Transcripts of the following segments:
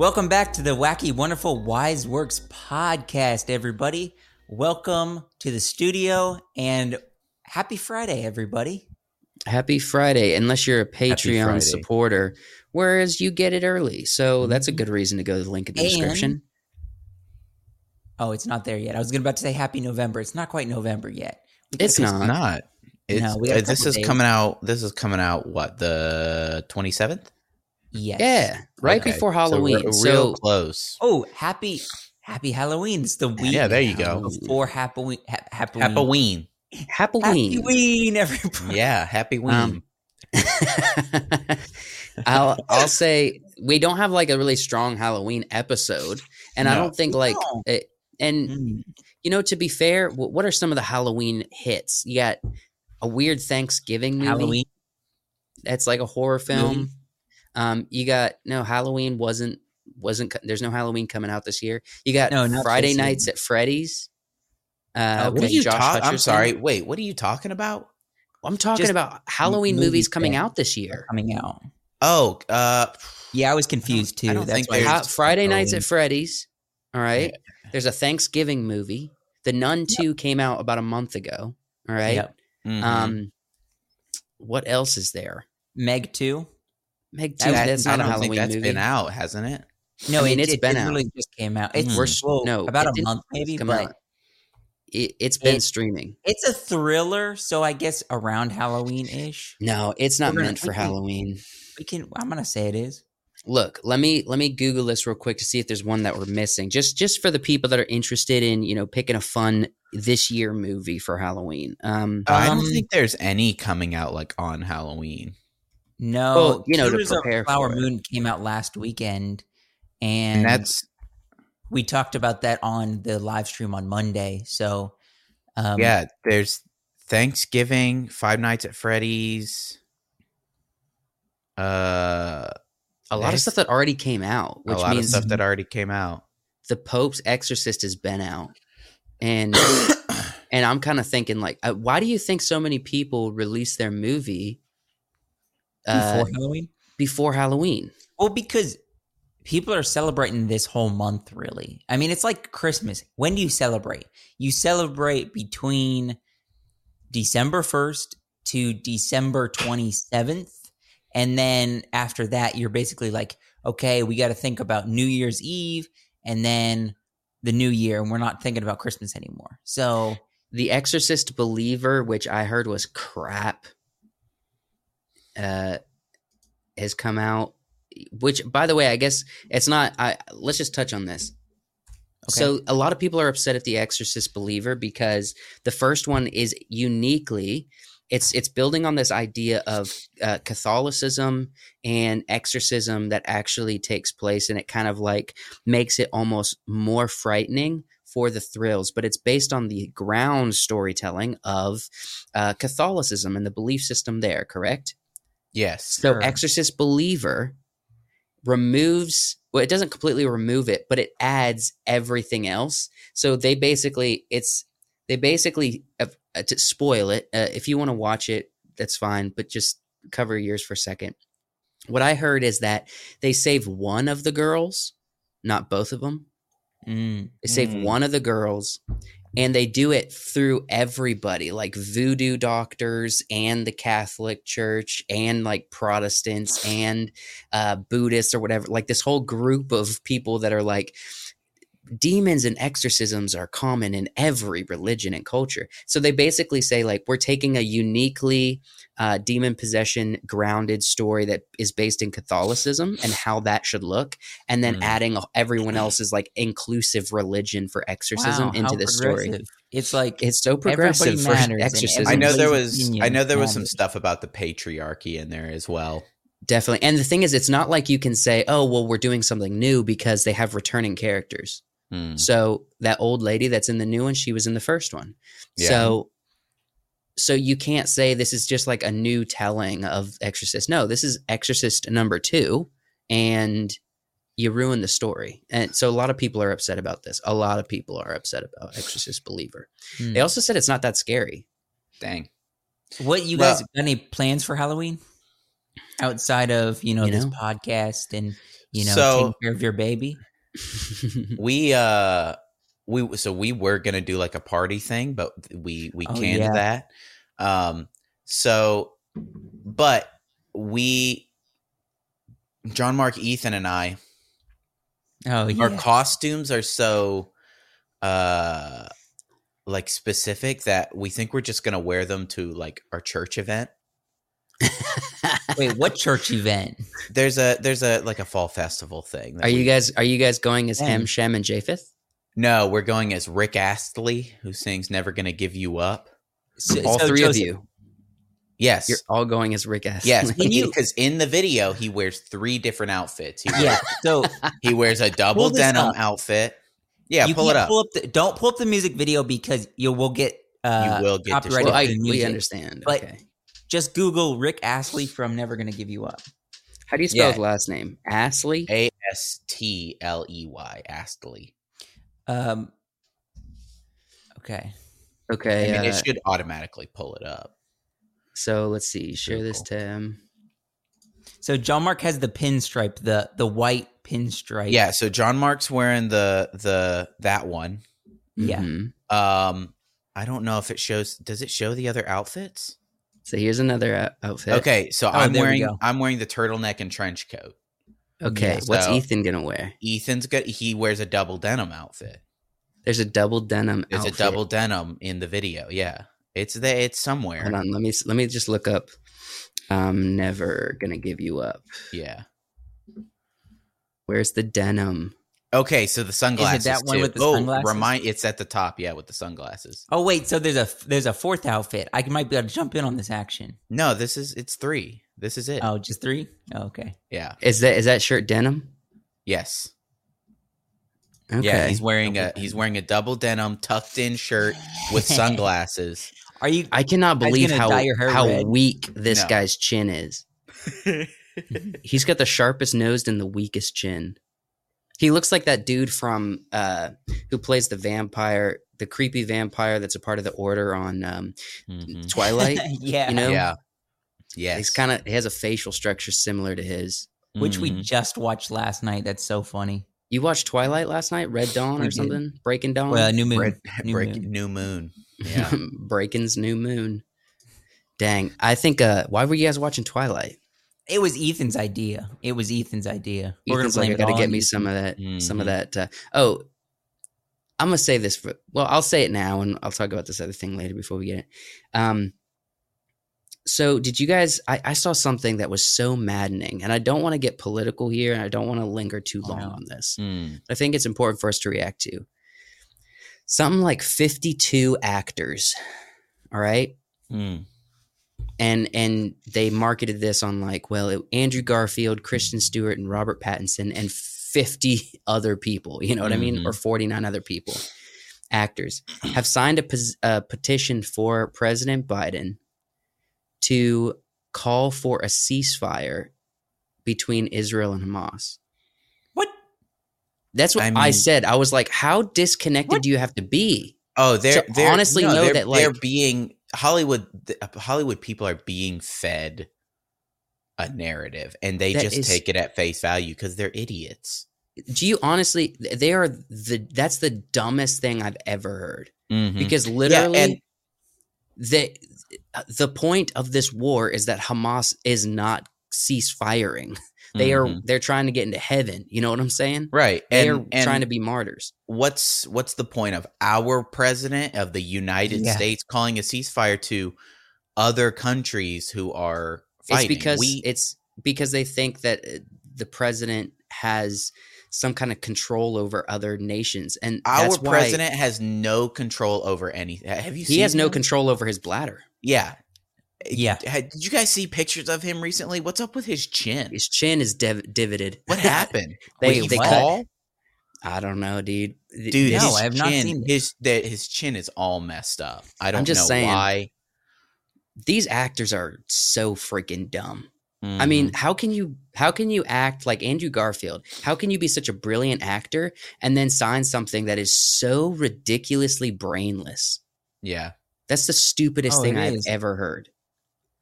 Welcome back to the Wacky Wonderful Wise Works podcast, everybody. Welcome to the studio and happy Friday, everybody. Happy Friday, unless you're a Patreon supporter, whereas you get it early. So that's a good reason to go to the link in the And- description. Oh, it's not there yet. I was about to say happy November. It's not quite November yet. It's It's not. not. It's, No, we got a uh, this is days. coming out. This is coming out. What the twenty seventh? Yes. Yeah, right before Halloween. So, real close. Oh, happy Happy Halloween. It's the week. Yeah, there you go. Before Halloween. Ha- Halloween. Halloween. Halloween. Everybody. Yeah, happy ween. Um, I'll I'll say we don't have like a really strong Halloween episode, and I don't think like No. it, and Mm. you know to be fair, wh- what are some of the Halloween hits? You got a weird Thanksgiving movie. Halloween. That's like a horror film. Movie. Um, you got no Halloween wasn't wasn't there's no Halloween coming out this year. You got No, Friday nights at Freddy's. Uh, Okay. what are you talking? I'm sorry. Wait, what are you talking about? I'm talking Just about Halloween movie movies coming out this year. Coming out. Oh, uh, Yeah, I was confused too. I don't That's think why there's- Ha- Friday nights at Freddy's. All right. There's a Thanksgiving movie. The Nun 2 came out about a month ago. All right. Yep. mhm. Um, what else is there? Meg too. Meg 2, That- that's not a don't Halloween think that's movie. been out, hasn't it? No, I mean, it, it's it, been it out. literally just came out. It's We're s- well, no, about it a didn't month maybe, come but out. It, it's been It- streaming. it's a thriller, so I guess around Halloween ish. No, it's not We're gonna- meant for we can- Halloween. We can. I'm gonna say it is. Look, let me let me Google this real quick to see if there's one that we're missing. Just just for the people that are interested in you know picking a fun this year movie for Halloween. Um, I don't Um, think there's any coming out like on Halloween. No, Well, you know, to of prepare Flower for it. Moon came out last weekend, and, And that's we talked about that on the live stream on Monday. So, um, yeah. There's Thanksgiving, Five Nights at Freddy's. Uh, a lot of stuff that already came out, a which lot of means stuff that already came out. the Pope's Exorcist has been out, and and I'm kind of thinking like, uh, why do you think so many people release their movie uh, before Halloween. before Halloween? Well, because people are celebrating this whole month, really. I mean, it's like Christmas. When do you celebrate? You celebrate between December 1st to December 27th. And then after that, you're basically like, okay, we got to think about New Year's Eve and then the new year. And we're not thinking about Christmas anymore. So, The Exorcist Believer, which I heard was crap, uh, has come out. Which, by the way, I guess it's not. I let's just touch on this. So a lot of people are upset at the Exorcist Believer because the first one is uniquely it's it's building on this idea of uh, Catholicism and exorcism that actually takes place, and it kind of like makes it almost more frightening for the thrills. But it's based on the ground storytelling of uh, Catholicism and the belief system there. Correct? Yes. So Sure. Exorcist Believer removes well, it doesn't completely remove it, but it adds everything else. So they basically it's they basically uh, uh, to spoil it. Uh, if you want to watch it, that's fine, but just cover yours for a second. What I heard is that they save one of the girls, not both of them. mm, They save Mm. one of the girls and they do it through everybody, like voodoo doctors and the Catholic Church and like Protestants and uh, Buddhists or whatever. Like this whole group of people that are like demons and exorcisms are common in every religion and culture. So they basically say like we're taking a uniquely uh, demon possession grounded story that is based in Catholicism and how that should look, and then Mm. adding everyone else's like inclusive religion for exorcism wow, into how the story. It's like It's so progressive for exorcism. I know there was. I know there was some stuff about the patriarchy in there as well. Definitely. And the thing is, it's not like you can say, oh, well, we're doing something new because they have returning characters. Hmm. So that old lady that's in the new one, she was in the first one. Yeah. So so you can't say this is just like a new telling of Exorcist. No, this is Exorcist number 2 and you ruin the story. And so a lot of people are upset about this. A lot of people are upset about Exorcist Believer. Hmm. They also said it's not that scary. Dang. What you Well- guys got any plans for Halloween outside of you know You this know? podcast and You know, So- taking care of your baby. We uh we so we were gonna do like a party thing but we we Oh, canned yeah. that um so but we john mark ethan and i Oh yeah. our costumes are so uh like specific that we think we're just gonna wear them to like our church event Wait, what church event? there's a there's a like a fall festival thing are you guys are you guys going as Yeah. Ham, Shem, and Japheth? no we're going as rick astley who sings never gonna give you up So, All so three Joseph, of you. yes You're all going as Rick Astley. Yes, because in the video he wears three different outfits. He wears, Yeah. So he wears a double denim up. outfit. Yeah, you pull it up. Pull up the, don't pull up the music video because you will get uh, you will get copyrighted well. I, we understand. But- okay. Just Google Rick Astley from Never Gonna Give You Up. How do you spell Yeah. his last name? Astley? A S T L E Y Astley. Um. Okay. Okay. I mean, uh, it should automatically pull it up. so let's see. Share this to him. So John Mark has the pinstripe, the the white pinstripe. Yeah, so John Mark's wearing the the that one. Yeah. Mhm. Um, I don't know if it shows. Does it show the other outfits? So here's another out- outfit. Okay, so Oh, I'm we wearing. I'm wearing the turtleneck and trench coat. Okay. Yeah, What's so- Ethan gonna wear? Ethan's got he wears a double denim outfit. There's a double denim. There's outfit. a double denim in the video. Yeah, it's there. It's somewhere. Hold on. Let me let me just look up. I'm never gonna give you up. Yeah. Where's the denim? Okay, so the sunglasses. Is it that one too. with the oh, sunglasses? remind it's at the top. Yeah, with the sunglasses. Oh wait, so there's a there's a fourth outfit. I might be able to jump in on this action. No, this is it's three. This is it. Oh, just three? Oh, okay. Yeah. Is that is that shirt denim? Yes. Okay. Yeah. He's wearing a he's wearing a double denim tucked in shirt with sunglasses. Are you? I cannot believe how dye your hair how red. weak this No. guy's chin is. He's got the sharpest nose and the weakest chin. He looks like that dude from uh who plays the vampire, the creepy vampire that's a part of the order on um, Mhm. Twilight. yeah. You know? Yeah. Yes. He's kind of he has a facial structure similar to his. Which we Mhm. just watched last night. That's so funny. You watched Twilight last night, Red Dawn or something, Breaking Dawn, Well, New Moon. Break- New break- Moon. new moon. Yeah. Breaking's New Moon. Dang, I think. uh Why were you guys watching Twilight? It was Ethan's idea. It was Ethan's idea. Ethan's like, I blame it got to get me Ethan. some of that. Some of Mhm. that. Uh, oh, I'm gonna say this for. Well, I'll say it now, and I'll talk about this other thing later before we get it. Um. So, did you guys? I, I saw something that was so maddening, and I don't want to get political here, and I don't want to linger too Oh, long no. on this. Mm. I think it's important for us to react to. Something like 52 actors. All right. Mm. And and they marketed this on like well it, andrew garfield kristen stewart and robert pattinson and 50 other people you know what i mean Mhm. or 49 other people actors have signed a, a petition for president biden to call for a ceasefire between israel and hamas What? that's what I i, said i was like how disconnected What? do you have to be Oh, they're, To they're honestly no, know they're, that, they're like- being Hollywood. Hollywood people are being fed a narrative, and they That just is- take it at face value because they're idiots. do you honestly they are the that's the dumbest thing i've ever heard Mhm. because literally and- the the point of this war is that Hamas is not cease firing. They are Mhm. they're trying to get into heaven. You know what I'm saying? right. They're and trying to be martyrs. what's what's the point of our president of the United Yeah. States calling a ceasefire to other countries who are fighting? It's because we, it's because they think that uh, the president has some kind of control over other nations, and our that's why president has no control over anything. Have you? he seen has no control over his bladder. Yeah. Yeah. Had- Did you guys see pictures of him recently? What's up with his chin? His chin is div- divoted. What happened? They- he they cut- I don't know, dude. Dude, No, I have not chin, seen it. his that his chin is all messed up. I don't I'm just know saying. why. these actors are so freaking dumb. I Mhm. mean, how can you how can you act like Andrew Garfield? How can you be such a brilliant actor and then sign something that is so ridiculously brainless? yeah. That's the stupidest Oh, thing I've ever heard.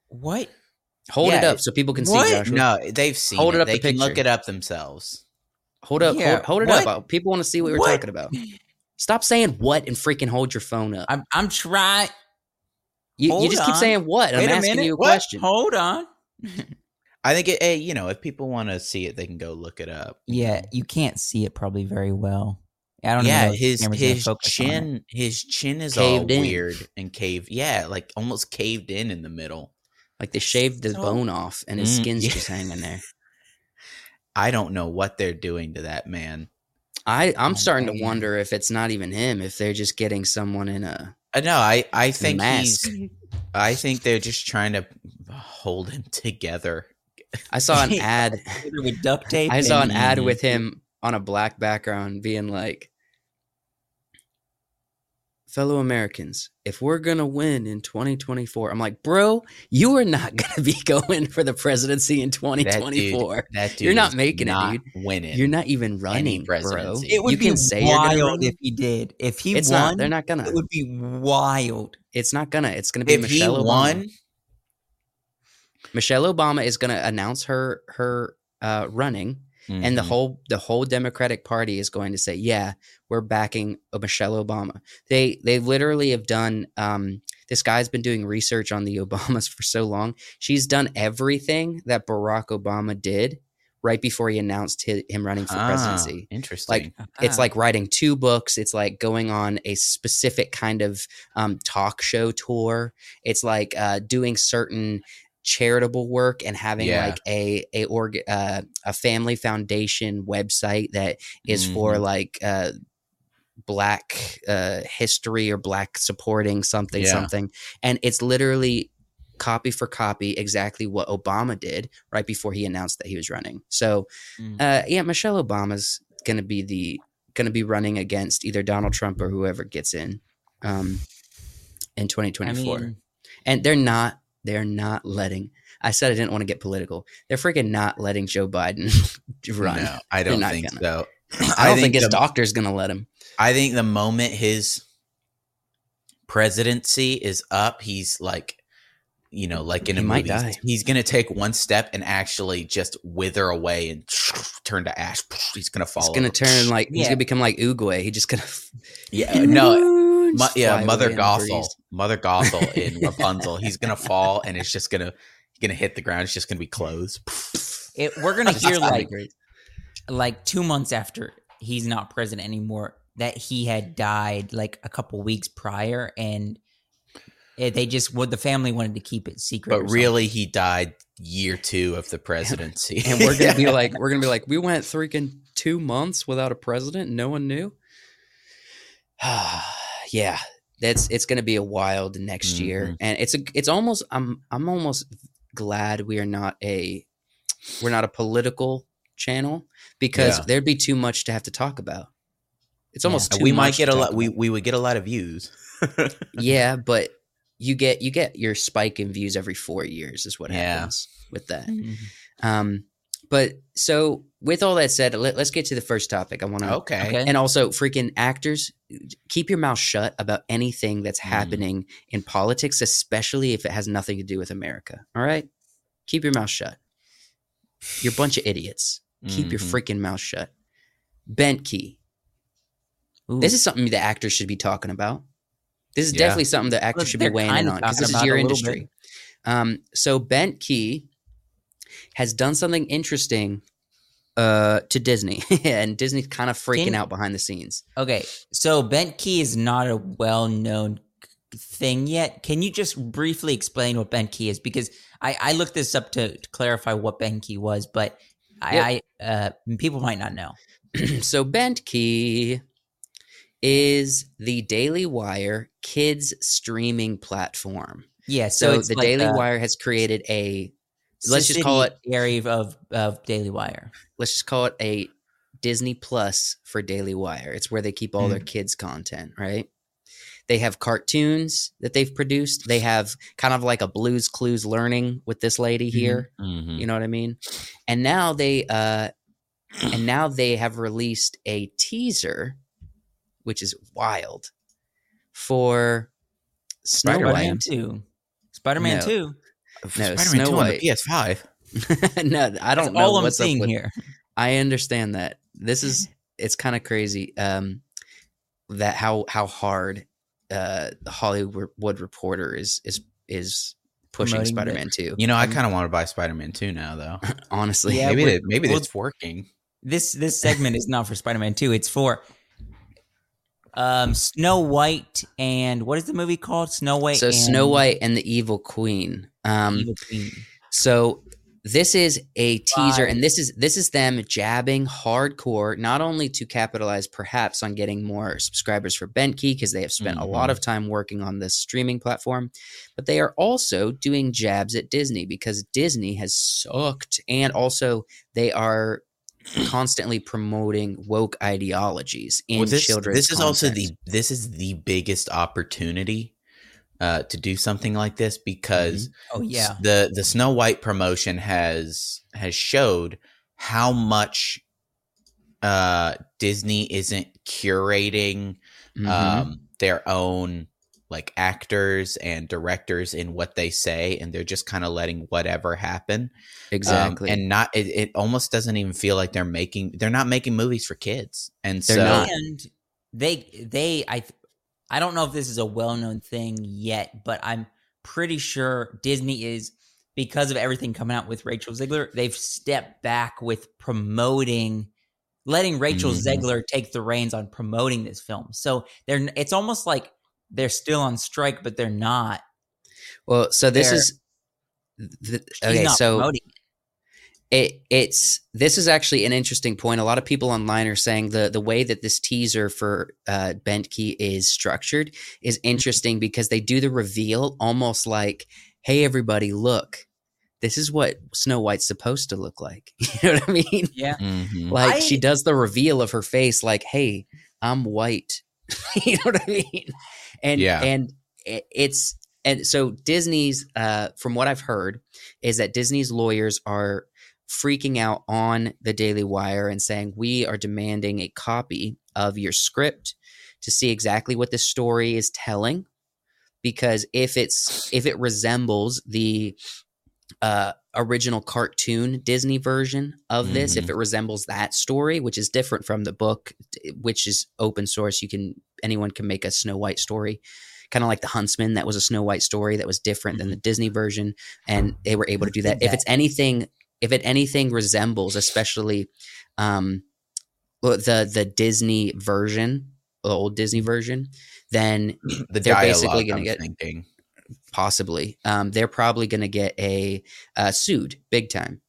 What? Hold it up so people can What? see. Joshua. No, they've seen Hold it. it up They the can look it up themselves. Hold up, Yeah, hold, hold it what? up. People want to see what we're What? talking about. Stop saying what and freaking hold your phone up. I'm I'm trying. You, you hold just keep saying what? Wait I'm a asking minute. you a What? question. Hold on. I think it. Hey, you know, if people want to see it, they can go look it up. Yeah, you can't see it probably very well. I don't yeah, know. if his his focus on it. chin, his chin is Caved all in. weird and caved. Yeah, like almost caved in in the middle. Like they shaved the So- bone off and his Mm, skin's yeah. just hanging there. I don't know what they're doing to that man. I I'm Oh, starting to wonder if it's not even him. If they're just getting someone in a I no, I I think mask. he's. I think they're just trying to hold him together. I saw an ad. with duct tape. I saw an ad with him on a black background being like, fellow Americans, if we're going to win in 2024, I'm like, bro, you are not going to be going for the presidency in That 2024. dude, that dude You're not making it, dude. Winning. You're not even running, bro. It would you be can say you're going to wild if he did. If he It's won, not. They're not going to. It would be wild. It's not going to. It's going to be if he Michelle Obama. won, Michelle Obama is going to announce her her uh, running, and the Mhm. whole the whole Democratic Party is going to say, "Yeah, we're backing Michelle Obama." They they literally have done. Um, this guy's been doing research on the Obamas for so long. She's done everything that Barack Obama did right before he announced hi him running for Ah, presidency. Interesting. Like it's Ah. like writing two books. It's like going on a specific kind of um, talk show tour. It's like uh, doing certain charitable work and having Yeah. like a a org uh, a family foundation website that is for Mhm. like uh, black uh, history or black supporting something Yeah. something, and it's literally copy for copy exactly what Obama did right before he announced that he was running. So Mm. uh, yeah, Michelle Obama's gonna be the gonna be running against either Donald Trump or whoever gets in um, in I 2024. mean, and they're not they're not letting. I said I didn't want to get political. They're freaking not letting Joe Biden run. No, I don't think gonna. so. I don't think, his the, doctor's gonna let him. I think the moment his presidency is up, he's like, you know, like in He a might movie, he's- die. he's gonna take one step and actually just wither away and turn to ash. He's gonna fall. He's gonna turn like he's gonna become like Oogway. He just gonna yeah, no, Mo- yeah, Mother away in the Gothel. Mother Gothel in Rapunzel. He's gonna fall and it's just gonna gonna hit the ground. It's just gonna be clothes. it, we're gonna hear like like two months after he's not president anymore that he had died like a couple weeks prior, and it, they just would the family wanted to keep it secret. But really, he died year two of the presidency, and we're gonna be like we're gonna be like we went freaking two months without a president no one knew yeah that's it's gonna be a wild next year Mhm. and it's a it's almost i'm i'm almost glad we are not a we're not a political channel because Yeah. there'd be too much to have to talk about it's Yeah. almost too we might get a lot. We about. we would get a lot of views. yeah but you get you get your spike in views every four years is what Yeah. happens with that Mhm. Um, but so with all that said, let, us get to the first topic. I want to, Okay. Okay. and also freaking actors, keep your mouth shut about anything that's Mm. happening in politics, especially if it has nothing to do with America. All right, keep your mouth shut. You're a bunch of idiots. Keep your Mhm. freaking mouth shut. Bentkey. Ooh. This is something the actors should be talking about. This is Yeah. definitely something the actors Well, should be weighing in on because this is your industry. Um, so Bentkey has done something interesting uh, to Disney, and Disney's kind of freaking Can- out behind the scenes. Okay, so Bentkey is not a well-known thing yet. Can you just briefly explain what Bentkey is? Because I, I looked this up to, to clarify what Bentkey was, but I, I uh, people might not know. so Bentkey is the Daily Wire kids streaming platform. Yeah, so, So, the like Daily a Wire has created a let's just call it area of of Daily Wire. let's just call it a Disney Plus for Daily Wire. It's where they keep all Mm. their kids content, right? They have cartoons that they've produced. They have kind of like a Blues Clues learning with this lady here. Mhm. You know what I mean? And now they uh and now they have released a teaser which is wild for Snow Spider-Man White. Two, Spider-Man No. Two. No, Spider-Man Snow 2 on the PS5. no, I don't know all I'm what's up seeing with here. I understand that. This is it's kind of crazy um that how how hard uh the Hollywood Reporter is is is pushing Spider-Man 2. You know, I kind of want to buy Spider-Man 2 now, though. honestly. Yeah, maybe it, maybe it's working. This this segment is not for Spider-Man 2. It's for um Snow White and what is the movie called? Snow White So and Snow White and the Evil Queen. Um Evil Queen. So this is a teaser, and this is this is them jabbing hardcore, not only to capitalize perhaps on getting more subscribers for Bentkey because they have spent a lot Mhm. of time working on this streaming platform, but they are also doing jabs at Disney because Disney has sucked, and also they are constantly promoting woke ideologies in Well, this children's. this is also the this is the biggest opportunity uh, to do something like this because Oh yeah. the the Snow White promotion has has showed how much uh, Disney isn't curating Mhm. um, their own like actors and directors in what they say, and they're just kind of letting whatever happen. Um, exactly, and not it, it almost doesn't even feel like they're making they're not making movies for kids. And They're so not. And they they I I don't know if this is a well-known thing yet, but I'm pretty sure Disney is because of everything coming out with Rachel Zegler, they've stepped back with promoting letting Rachel Mhm. Zegler take the reins on promoting this film. So they're it's almost like they're still on strike but they're not. well, so this they're- is. th- She's okay, so promoting it. it it's this is actually an interesting point. A lot of people online are saying the the way that this teaser for uh, Bentkey is structured is interesting because they do the reveal almost like, "Hey, everybody, look, this is what Snow White's supposed to look like." You know what I mean? Yeah. Mhm. Like I- she does the reveal of her face, like, "Hey, I'm white." you know what I mean? And Yeah. and it's and so Disney's, uh, from what I've heard, is that Disney's lawyers are freaking out on the Daily Wire and saying we are demanding a copy of your script to see exactly what the story is telling because if it's if it resembles the uh, original cartoon Disney version of this, if Mhm. it resembles that story, which is different from the book, which is open source, you can anyone can make a Snow White story, kind of like the Huntsman. That was a Snow White story that was different than the Disney version, and they were able to do that. did If it's anything, if it anything resembles, especially um, the the Disney version, the old Disney version, then the they're basically gonna get- thinking. possibly um, they're probably going to get a uh, sued big time.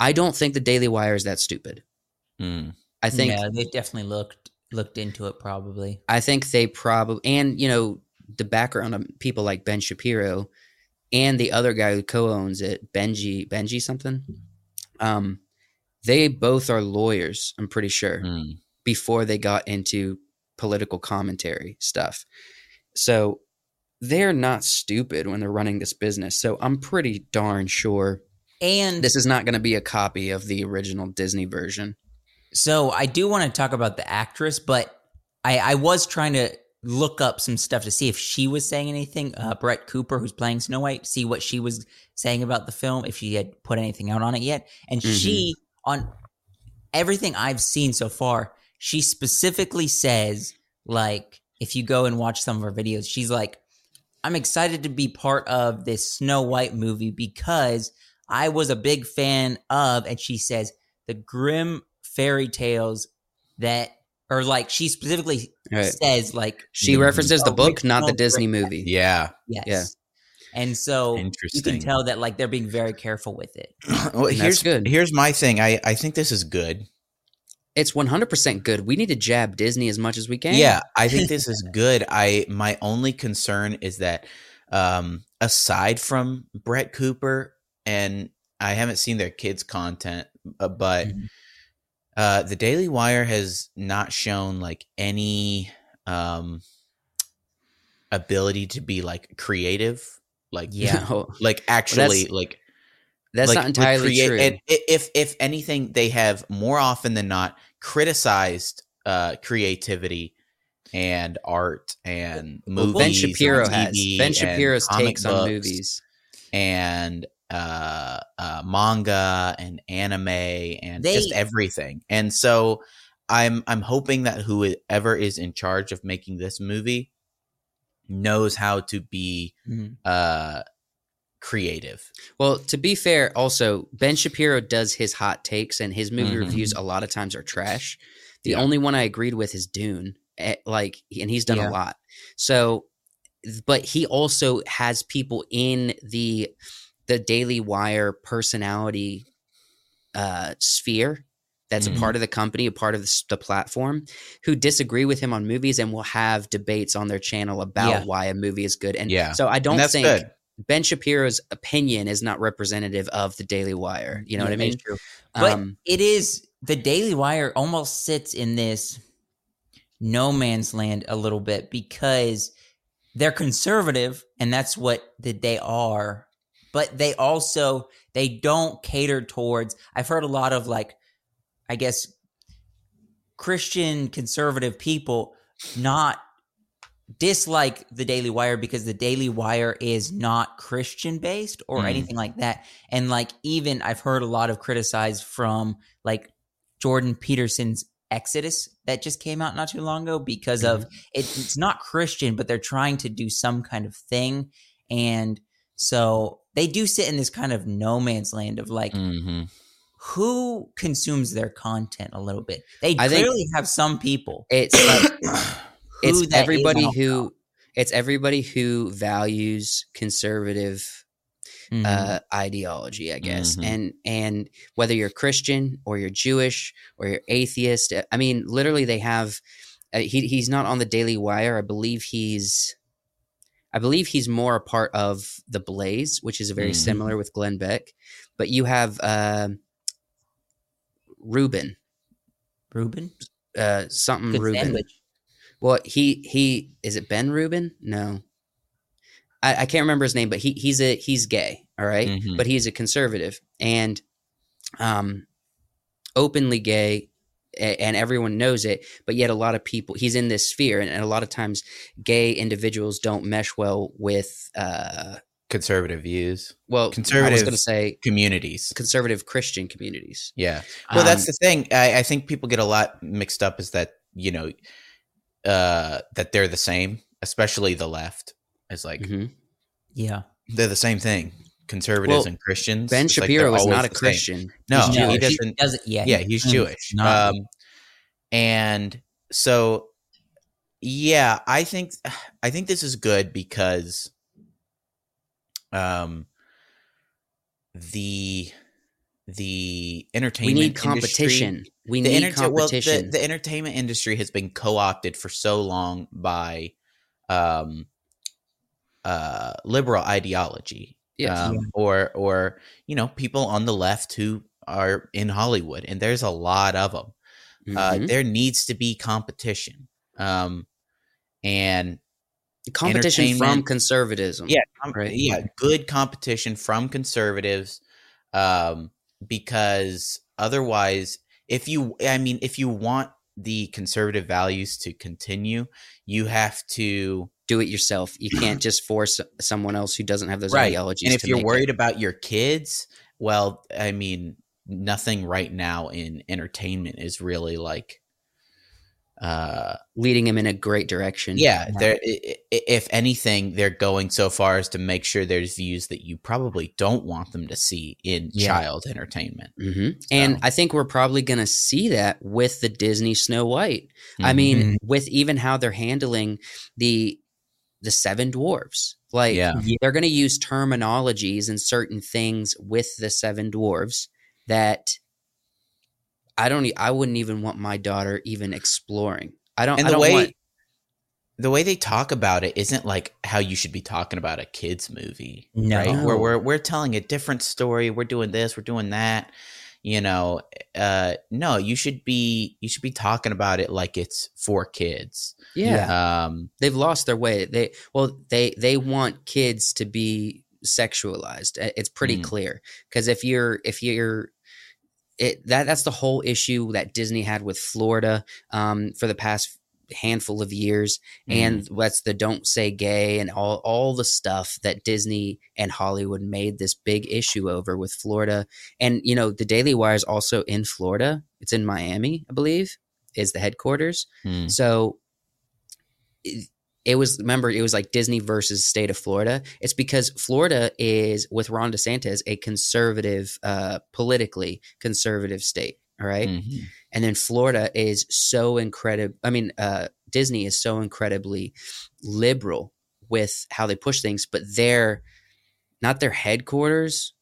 I don't think the Daily Wire is that stupid. Mm. I think yeah, they definitely looked looked into it probably. I think they probably and you know the background of people like Ben Shapiro and the other guy who co-owns it, Benji Benji something. Um, they both are lawyers. I'm pretty sure Mm. before they got into political commentary stuff. So they're not stupid when they're running this business. So I'm pretty darn sure And this is not going to be a copy of the original Disney version. So I do want to talk about the actress, but I, I was trying to look up some stuff to see if she was saying anything. Uh, Brett Cooper, who's playing Snow White, see what she was saying about the film, if she had put anything out on it yet. And she, on everything I've seen so far, she specifically says, like, if you go and watch some of her videos, she's like, I'm excited to be part of this Snow White movie because I was a big fan of, and she says, the Grimm fairy tales that, or like, she specifically Right. says, like, She references the book, not the Disney direct- movie. Yeah, yes. Yeah. And so you can tell that, like, they're being very careful with it. well, And here's good. Here's my thing. I I think this is good. It's 100% good. We need to jab Disney as much as we can. Yeah, I think this is good. I my only concern is that um aside from Brett Cooper and I haven't seen their kids content, uh, but Mhm. Uh the Daily Wire has not shown like any um ability to be like creative, like Yeah. Like actually that's- like that's like, not like entirely create- true. And if if anything, they have more often than not criticized uh, creativity and art and movies. ben Shapiro has. Ben Shapiro's takes on movies. and uh, uh, manga and anime and They- just everything. And so I'm I'm hoping that whoever is in charge of making this movie knows how to be Mhm. uh creative. Well, to be fair, also Ben Shapiro does his hot takes, and his movie Mhm. reviews a lot of times are trash. The Yeah. only one I agreed with is Dune, eh, like, and he's done Yeah. a lot. So, but he also has people in the the Daily Wire personality uh, sphere. That's Mhm. a part of the company, a part of the, the platform, who disagree with him on movies and will have debates on their channel about Yeah. why a movie is good. And Yeah. so I don't think good. Ben Shapiro's opinion is not representative of the Daily Wire. You know Yeah, what I mean? true. But Um, it is the Daily Wire almost sits in this no man's land a little bit because they're conservative and that's what that they are. But they also they don't cater towards I've heard a lot of like I guess Christian conservative people not dislike the Daily Wire because the Daily Wire is not Christian based or Mm. anything like that. And like even I've heard a lot of criticize from like Jordan Peterson's Exodus that just came out not too long ago because of it, it's not Christian, but they're trying to do some kind of thing. And so they do sit in this kind of no man's land of like hmm who consumes their content a little bit. They I clearly have some people. it's like, it's everybody who it's everybody who values conservative Mhm. uh, ideology, I guess. Mhm. And and whether you're Christian or you're Jewish or you're atheist, I mean, literally, they have. Uh, he he's not on the Daily Wire. I believe he's. I believe he's more a part of the Blaze, which is very Mhm. similar with Glenn Beck. But you have uh, Ruben, Reuben? uh, something Good Ruben. sandwich. Well, he he is it Ben Ruben? No, I, I can't remember his name, but he he's a he's gay, all right? Mhm. but he's a conservative and um openly gay and everyone knows it but yet a lot of people he's in this sphere and, and a lot of times gay individuals don't mesh well with uh Conservative views, well i was Conservative going to say communities. conservative christian communities Yeah. Well, that's Um, the thing. I, I think people get a lot mixed up is that, you know, uh, that they're the same, especially the left. is like mhm. Yeah. they're the same thing. Conservatives Well, and Christians. ben It's like shapiro they're is not a the same. christian No, He's he doesn't. doesn't yeah. Yeah, he's Mm, Jewish. not- Um, and so, yeah, I think I think this is good because, um, the the we entertainment need industry- competition we the need enter- well, the- competition the, entertainment industry has been co-opted for so long by um uh liberal ideology Yes. um, or or you know people on the left who are in hollywood and there's a lot of them uh, Mhm. there needs to be competition um and competition from conservatism yeah com- right. yeah good competition from conservatives um because otherwise if you i mean if you want the conservative values to continue you have to do it yourself. You can't just force someone else who doesn't have those Right. ideologies. and if you're worried it. about your kids well i mean nothing right now in entertainment is really like uh leading him in a great direction. yeah there i- i- if anything they're going so far as to make sure there's views that you probably don't want them to see in Yeah. child entertainment hmm And I think we're probably going to see that with the Disney Snow White. I mean, Mhm. with even how they're handling the the seven dwarves. Like Yeah. they're going to use terminologies and certain things with the seven dwarves that I don't. e- I wouldn't even want my daughter even exploring. I don't. and I the don't way want. the way they talk about it isn't like how you should be talking about a kids movie No. right where we're we're telling a different story we're doing this we're doing that you know uh no you should be you should be talking about it like it's for kids Yeah. um they've lost their way. They well, they they want kids to be sexualized. It's pretty Mm. clear because if you're if you're it that that's the whole issue that Disney had with Florida um, for the past handful of years Mm-hmm. and that's the don't say gay and all all the stuff that Disney and Hollywood made this big issue over with Florida and you know the Daily Wire is also in Florida it's in Miami I believe is the headquarters Mm. so it, it was remember it was like Disney versus state of Florida. It's because Florida is with Ron DeSantis a conservative, uh, politically conservative state. All right? Mhm. and then Florida is so incredible. I mean, uh, Disney is so incredibly liberal with how they push things, but they're not their headquarters,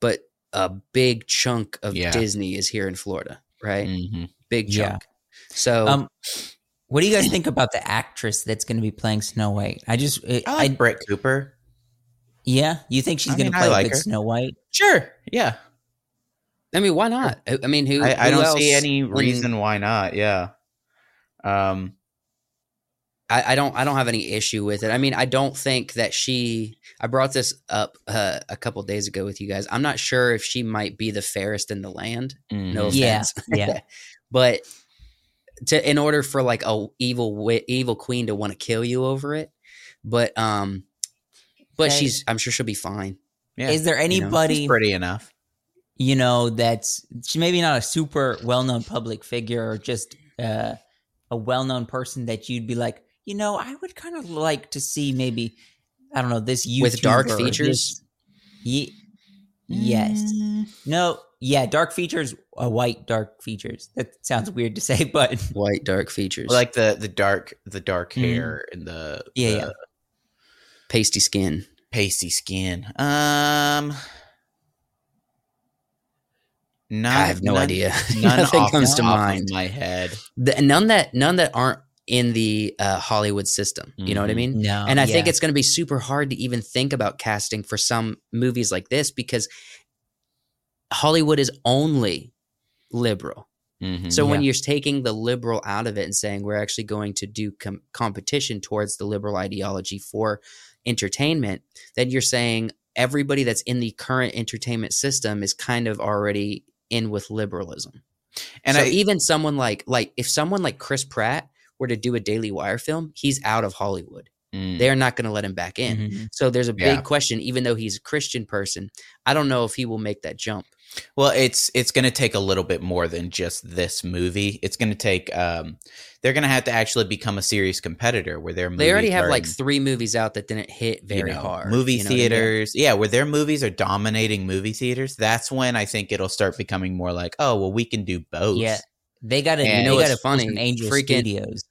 but a big chunk of Yeah. Disney is here in Florida, right? Mhm. Big Yeah. chunk. So Um, what do you guys think about the actress that's going to be playing Snow White? I just, it, I like I, Brett Cooper. yeah, you think she's going to play like. Snow White? Sure. Yeah. I mean, why not? I I mean, who? I, I who don't see else any in- reason why not. Yeah. Um. I, I don't. I don't have any issue with it. I mean, I don't think that she. I brought this up uh, a couple days ago with you guys. I'm not sure if she might be the fairest in the land. No mhm. Yeah, offense. yeah. but to in order for like a evil evil queen to want to kill you over it, but um, but Hey. she's. I'm sure she'll be fine. Yeah. Is there know, she's anybody, pretty enough. you know, that's she maybe not a super well known public figure or just uh, a well known person that you'd be like, you know, I would kind of like to see maybe, I don't know, this YouTuber With dark features? this- Ye- yes. Mm. No. Yeah. Dark features. Uh, white dark features. That sounds weird to say, but White dark features, Like the the dark the dark Mhm. hair and the Yeah, the yeah. pasty skin. pasty skin. Um. Not, I have no none- idea. None Nothing comes to mind. In my head. The, none that none that aren't in the uh, Hollywood system. You know what I Mhm. mean? no. and I think it's going to be super hard to even think about casting for some movies like this because Hollywood is only liberal. Mhm. So when Yeah. you're taking the liberal out of it and saying we're actually going to do com- competition towards the liberal ideology for entertainment, then you're saying everybody that's in the current entertainment system is kind of already in with liberalism. and so I even someone like like if someone like Chris Pratt were to do a Daily Wire film, he's out of Hollywood. mm, They're not going to let him back in. Mhm. So there's a big Yeah. question. Even though he's a Christian person, I don't know if he will make that jump. Well, it's it's going to take a little bit more than just this movie. It's going to take. Um, they're going to have to actually become a serious competitor where their They already have like three movies out that didn't hit you very know, hard. Movie you know what I mean? theaters, yeah, where their movies are dominating movie theaters. That's when I think it'll start becoming more like, oh, well, we can do both. Yeah. They got to. You know what's funny? Angel Freaking- Studios.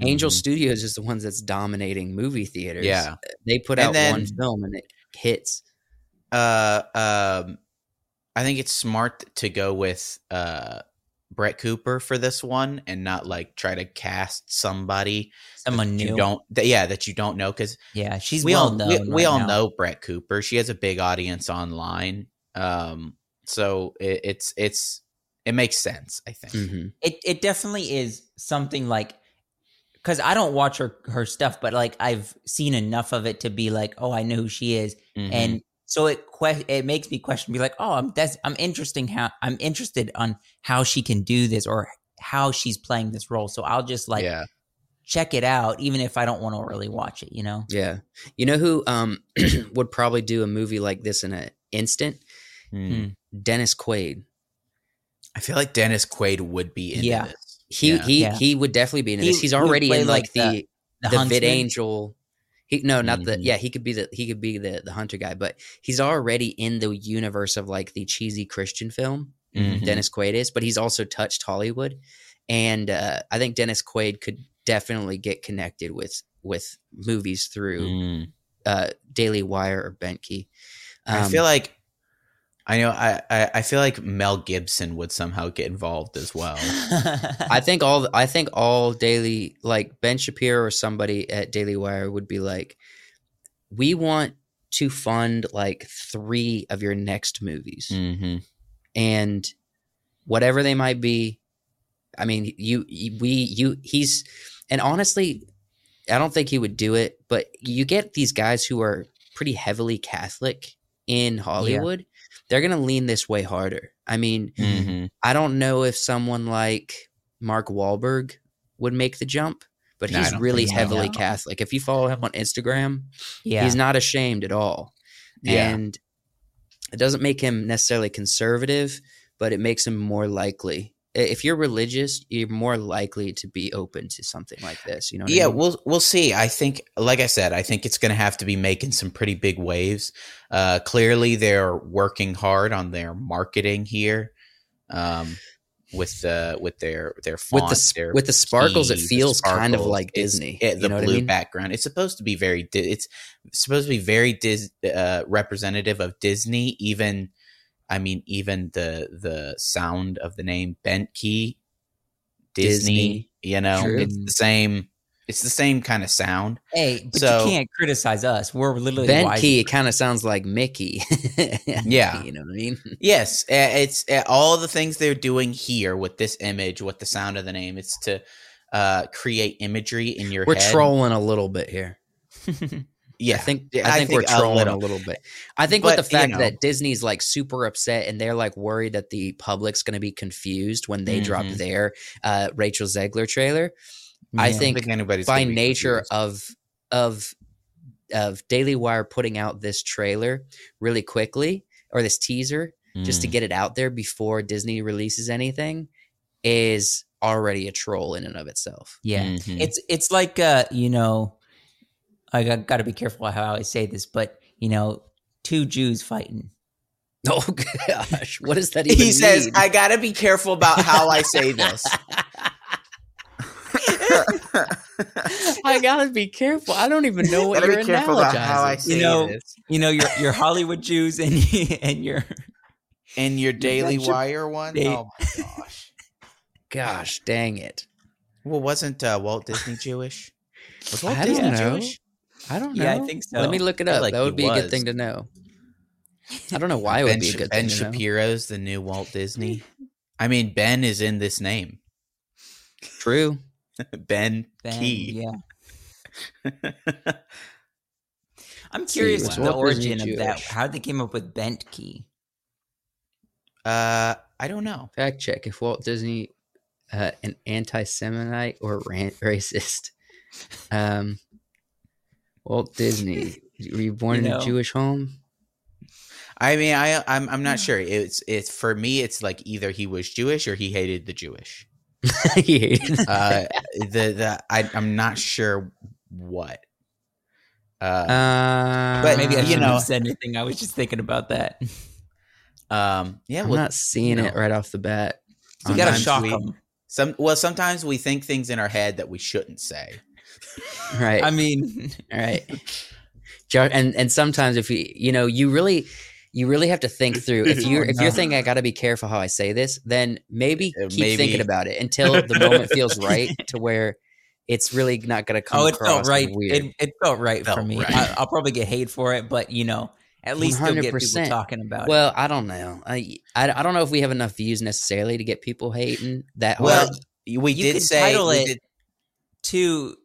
Angel Mhm. Studios is the ones that's dominating movie theaters. Yeah. they put And out then- one film and it hits. Uh, um, I think it's smart to go with uh Brett Cooper for this one and not like try to cast somebody Someone that you new. don't that, yeah that you don't know because Yeah, she's we well all known. we, right we all now. know Brett Cooper. She has a big audience online. Um, so it, it's it's it makes sense. I think. Mhm. It it definitely is something like because I don't watch her her stuff, but like I've seen enough of it to be like, oh, I know who she is, Mhm. and so it que- it makes me question, be like, oh, I'm that's I'm interesting how I'm interested on how she can do this or how she's playing this role. So I'll just like yeah, check it out, even if I don't want to really watch it. You know? Yeah, you know who um would probably do a movie like this in an instant? Hmm. Dennis Quaid. I feel like Dennis Quaid would be into Yeah. this. He Yeah. he Yeah. he would definitely be in He- this. He's already play in like, like the The, the, Huntsman? vid angel. He no, not the Mhm. yeah. He could be the he could be the the hunter guy, but he's already in the universe of like the cheesy Christian film. Mhm. Dennis Quaid is, but he's also touched Hollywood, and uh, I think Dennis Quaid could definitely get connected with with movies through Mm. uh, Daily Wire or Bentkey. I Um, feel like I know. I, I I feel like Mel Gibson would somehow get involved as well. I think all I think all daily like Ben Shapiro or somebody at Daily Wire would be like, we want to fund like three of your next movies, hmm and whatever they might be. I mean, you, you we you he's and honestly, I don't think he would do it, but you get these guys who are pretty heavily Catholic in Hollywood. They're gonna lean this way harder. I mean, hmm I don't know if someone like Mark Wahlberg would make the jump, but No, he's really so. heavily No. Catholic. If you follow him on Instagram, Yeah. he's not ashamed at all. Yeah. And it doesn't make him necessarily conservative, but it makes him more likely. If you're religious, you're more likely to be open to something like this. You know? What I yeah, mean? we'll we'll see. I think, like I said, I think it's going to have to be making some pretty big waves. Uh, clearly, they're working hard on their marketing here, um, with the with their their font, with the their with the sparkles, it feels kind of like Disney. it- you the blue I mean? background. It's supposed to be very. Di- it's supposed to be very dis- uh, representative of Disney. Even, I mean, even the the sound of the name Bentkey, Disney. Disney. You know, True. it's the same. It's the same kind of sound. Hey, but So- you can't criticize us. We're literally Bent wise- key, it kind of sounds like Mickey. Yeah. you know what I mean. Yes, it's all the things they're doing here with this image, with the sound of the name. It's to uh, create imagery in your We're head. trolling a little bit here. Yeah, I think Yeah, I I think, think we're trolling a little. little, bit. I think with But, the you fact know. that Disney's like super upset and they're like worried that the public's going to be confused when they drop Mhm. their uh, Rachel Zegler trailer. I Yeah. think anybody's by nature confused. of of of Daily Wire putting out this trailer really quickly or this teaser just to Mm. get it out there before Disney releases anything is already a troll in and of itself. Yeah. Mhm. It's it's like uh, you know, I got, got to be careful how I say this, but you know, two Jews fighting. Oh gosh, what does that even he says, "I got to be careful about how I say this." I gotta be careful. I don't even know what Gotta you're be careful about how I analogizing. say You know, this. You know, your your Hollywood Jews and and your And your Daily bunch of Wire one. da- oh my gosh. Gosh, dang it! Well, wasn't uh, Walt Disney Jewish? Was Walt I don't Disney know. Jewish? I don't know. Yeah, I think so. Let me look it up. like that would be a good thing to know. I don't know why it would Ben, be a Sh- good ben thing to know. Shapiro's the new Walt Disney. I mean, Ben is in this name. True. ben, Ben, Key. Yeah. I'm curious was the origin of that. How they came up with Bentkey. uh, I don't know. Fact check: If Walt Disney, uh, an anti-Semite or ran- racist, um, Walt Disney, were you born You in a Jewish home? I mean, I I'm I'm not sure. It's it's for me. It's like either he was Jewish or he hated the Jewish. He hated- Uh, the the I I'm not sure what. Uh, Uh, But, Maybe I you know- said anything. I was just thinking about that. um, yeah. I'm Well, not seeing you it right off the bat. You gotta shock them. some well, sometimes we think things in our head that we shouldn't say. Right. I mean, right. And and sometimes if you you know you really you really have to think through if you're Oh, if you're thinking I got to be careful how I say this then maybe Uh, keep maybe- thinking about it until the moment feels right to where it's really not going to come oh, it across felt right. weird. It, it felt right for Felt me. right. I, I'll probably get hate for it, but you know, at least you'll get people 100%. talking about well, I don't know. I, I I don't know if we have enough views necessarily to get people hating that Well, hard. we You did say title we it- did- it. To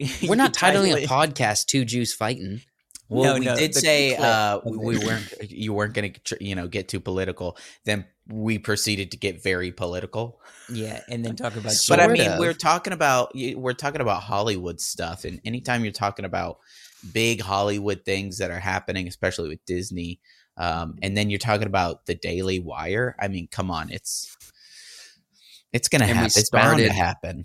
We're not titling a podcast two Jews fighting. Well, No, we no, did say uh, we weren't you weren't going to you know get too political. Then we proceeded to get very political. Yeah, and then talk about. but I mean, of. we're talking about we're talking about Hollywood stuff, and anytime you're talking about big Hollywood things that are happening, especially with Disney, um, and then you're talking about the Daily Wire. I mean, come on, it's it's going to happen. It's bound to happen.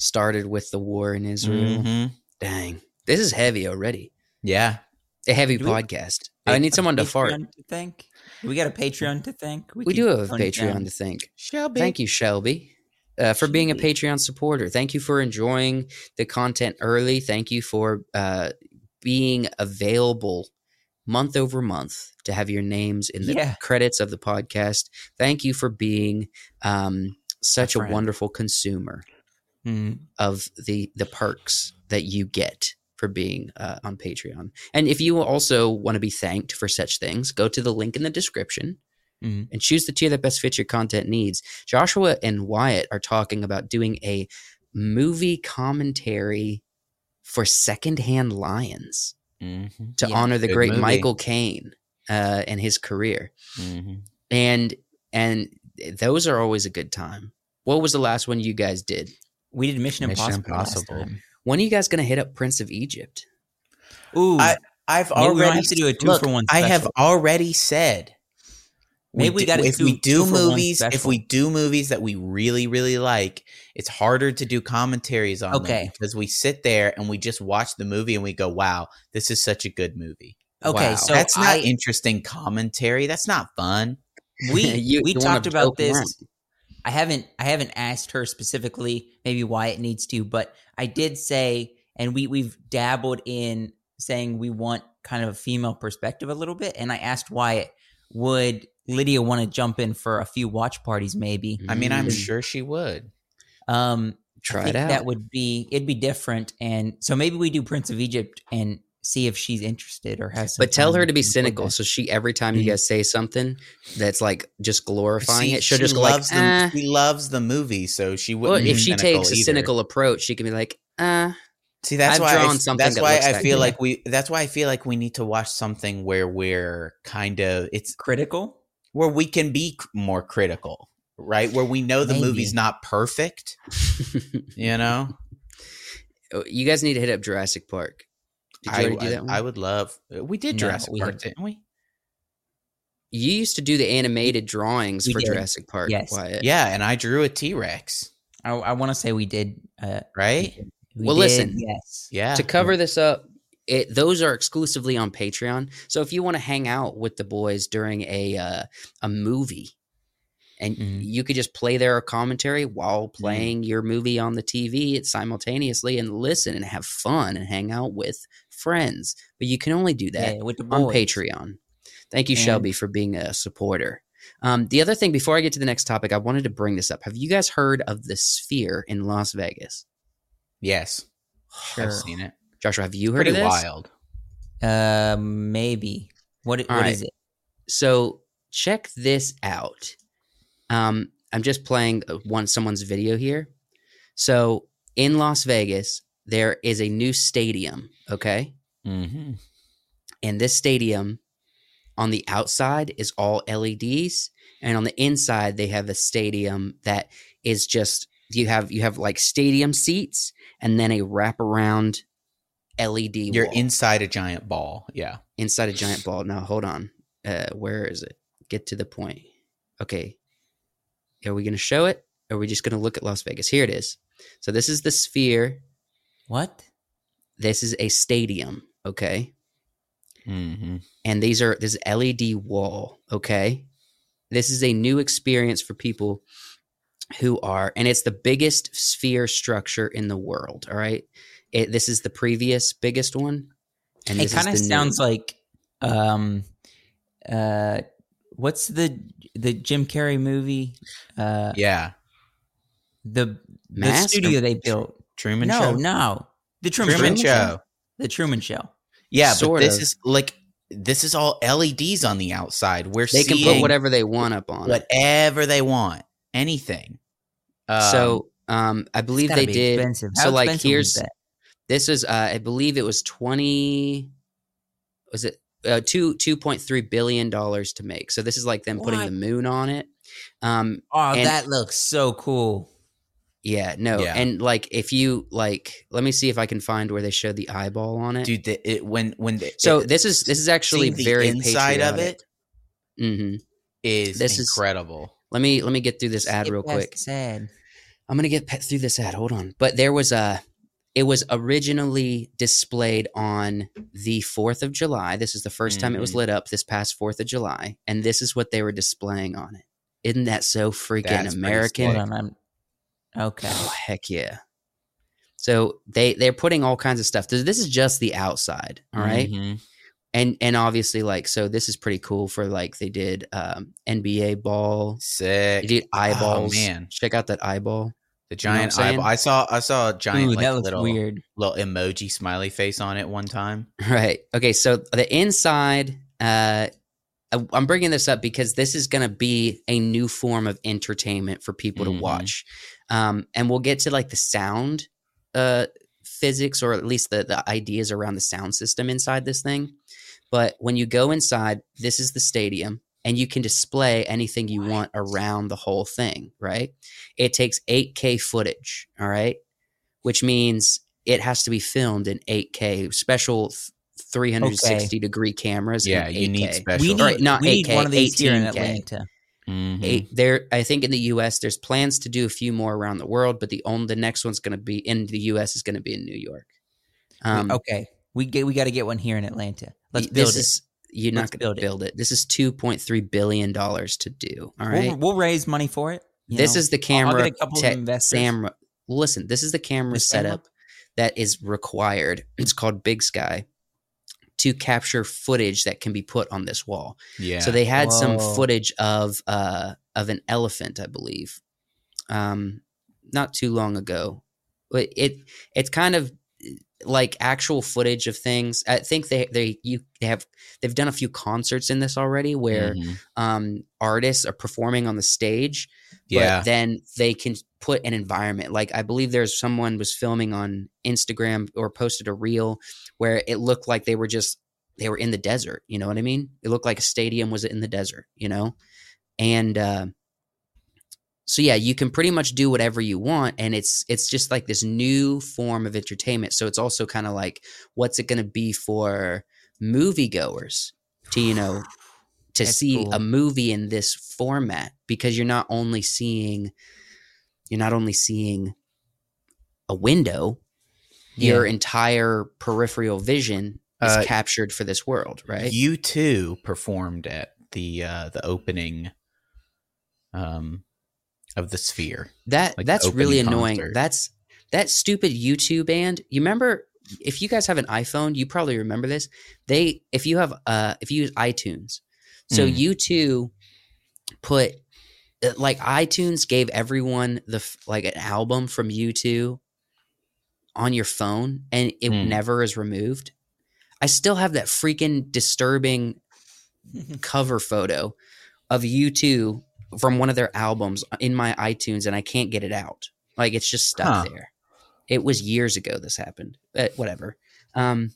Started with the war in Israel. Mhm. Dang, this is heavy already. Yeah, A heavy Do we- podcast. I need someone to fart. Patreon To thank. We got a Patreon to thank. We can do have a Patreon down. to thank. Shelby. Thank you, Shelby, uh, for being a Patreon supporter. Thank you for enjoying the content early. Thank you for uh, being available month over month to have your names in the Yeah. credits of the podcast. Thank you for being um, such a friend. wonderful consumer Mm. of the the perks that you get for being uh, on Patreon. And if you also want to be thanked for such things, go to the link in the description Mhm. and choose the tier that best fits your content needs. Joshua and Wyatt are talking about doing a movie commentary for Secondhand Lions Mhm. to Yeah, honor the great movie. Michael Caine uh, and his career. Mhm. And and those are always a good time. What was the last one you guys did? We did Mission, Mission Impossible. last Impossible. When are you guys gonna hit up Prince of Egypt? Ooh, I- I've Maybe we already have to do a two look, for one I have already said. Maybe we do- gotta if do we do two for one movies, if we do movies that we really really like, it's harder to do commentaries on them Okay. because we sit there and we just watch the movie and we go, "Wow, this is such a good movie." okay, Wow. so That's not I, interesting commentary. That's not fun. we You- we you talked about this. around. I haven't I haven't asked her specifically maybe why it needs to, but I did say and we we've dabbled in saying we want kind of a female perspective a little bit and I asked Wyatt would Lydia want to jump in for a few watch parties maybe. I mean, I'm Mm. sure she would. Um I Try think it out. that would be it'd be different and so maybe we do Prince of Egypt and see if she's interested or has but tell her to be cynical. So she every time you Mhm. guys say something that's like just glorifying See, it, she'll she just go like, loves the "Eh." she loves the movie, so she Well, wouldn't. if be she cynical takes a cynical approach, she can be like, uh, See, that's I've why I, drawn f- something that's that why looks I feel good. like we. That's why I feel like we need to watch something where we're kind of it's critical. where we can be more critical, right? Where we know the Maybe. movie's not perfect, you know. Oh, you guys need to hit up Jurassic Park. Did you I, already do I- that one? I would love. We did No, Jurassic we Park, haven't. didn't we? you used to do the animated drawings We for did. Jurassic Park. Yes. Wyatt. Yeah, and I drew a T Rex, I, I want to say we did uh right? we Well, did, listen. yes. Yeah. To cover this up, it, those are exclusively on Patreon. So if you want to hang out with the boys during a uh, a movie, and Mhm. you could just play their commentary while Mm-hmm. playing your movie on the TV simultaneously and listen and have fun and hang out with friends. But you can only do that Yeah, with the on. Patreon. Thank you, And- Shelby, for being a supporter. Um, the other thing, before I get to the next topic, I wanted to bring this up. Have you guys heard of the Sphere in Las Vegas? yes, Sure. I've seen it. Joshua, have you heard Pretty of this? wild. Uh, maybe. What? All What right. is it? So check this out. Um, I'm just playing uh, one someone's video here. So in Las Vegas, there is a new stadium. Okay, hmm and this stadium on the outside is all LEDs, and on the inside they have a stadium that is just you have you have like stadium seats and then a wraparound LED. You're wall inside a giant ball. Yeah. inside a giant ball. Now hold on, uh, where is it? Get to the point. Okay, are we going to show it? Or are we just going to look at Las Vegas? Here it is. So this is the sphere. What? This is a stadium. Okay. hmm and these are this LED wall. Okay, this is a new experience for people who are, and it's the biggest sphere structure in the world. All right, it, this is the previous biggest one, and It kind of the new- sounds like, um, uh, what's the the Jim Carrey movie? Uh, Yeah. the the Mask studio they built. Truman no, Show. no, the Truman, Truman Show. Show. The Truman Show. Yeah, Sort but this of. is like this is all LEDs on the outside. We're They can put whatever they want up on it. whatever they want, anything. Um, so um, I believe they be did. Expensive. so, How like, expensive here's- that? This is, uh, I believe it was twenty. Was it uh, two two point three billion dollars to make? So this is like them putting the moon on it. Um, Oh, and- that looks so cool. Yeah, no, Yeah. and like if you like, let me see if I can find where they showed the eyeball on it. dude, the, it, when when the, so it- this is this is actually the very inside of patriotic. it hmm is This is- incredible. Let me let me get through this ad Skip real quick. this ad. I'm gonna get pe- through this ad. Hold on. But there was a. It was originally displayed on the Fourth of July. This is the 1st time it was Mhm. lit up. This past Fourth of July, and this is what they were displaying on it. Isn't that so freaking That's pretty American? sick. Hold on, I'm okay. Oh heck yeah! So they they're putting all kinds of stuff. This this is just the outside, all right? Mhm. and and obviously like so this is pretty cool for like they did um NBA ball, they Sick. did eyeballs. Oh, man. check out that eyeball. The You know giant eyeball. I saw I saw a giant Ooh, like that looks little weird. little emoji smiley face on it one time. Right. Okay. So the inside, uh, I- I'm bringing this up because this is going to be a new form of entertainment for people Mhm. to watch, um, and we'll get to like the sound, uh, physics or at least the the ideas around the sound system inside this thing. But when you go inside, this is the stadium, and you can display anything you want around the whole thing. Right. It takes 8K footage. All right, which means it has to be filmed in 8K, special th- 360 degree cameras. in Yeah, you need 8K. special. We need, Alright, not we 8K, one of these here in Atlanta. Mhm. Eight, there, I think in the U.S. there's plans to do a few more around the world, but the only the next one's going to be in the U.S. is going to be in New York. Um, okay, we get we got to get one here in Atlanta. Let's build this it. is you're Let's not going build to it. build it. This is 2.3 billion dollars to do. All right, we'll, we'll raise money for it. this know. is the camera. get a couple of te- investors. camera. Listen, this is the camera This camera? setup that is required. It's called Big Sky to capture footage that can be put on this wall. Yeah. So they had some footage of uh of an elephant, I believe, um, not too long ago. But it it's kind of like actual footage of things. I think they they you they have they've done a few concerts in this already where Mhm. um artists are performing on the stage but Yeah. then they can put an environment like i believe there's someone was filming on instagram or posted a reel where it looked like they were just they were in the desert you know what i mean? It looked like a stadium was in the desert you know? And uh so yeah you can pretty much do whatever you want and it's it's just like this new form of entertainment. So it's also kind of like what's it going to be for moviegoers to you know to That's see cool. a movie in this format? Because you're not only seeing you're not only seeing a window your entire peripheral vision is Uh, captured for this world right U2 performed at the uh the opening um of the sphere. that like that's really annoying concert. that's that stupid youtube band you remember if you guys have an iphone you probably remember this they if you have uh if you use itunes so Mm. u2 put uh, like itunes gave everyone the like an album from u2 on your phone and it Mm. never is removed i still have that freaking disturbing cover photo of U2 from one of their albums in my iTunes and I can't get it out. Like it's just stuck Huh. there. It was years ago this happened. But whatever. Um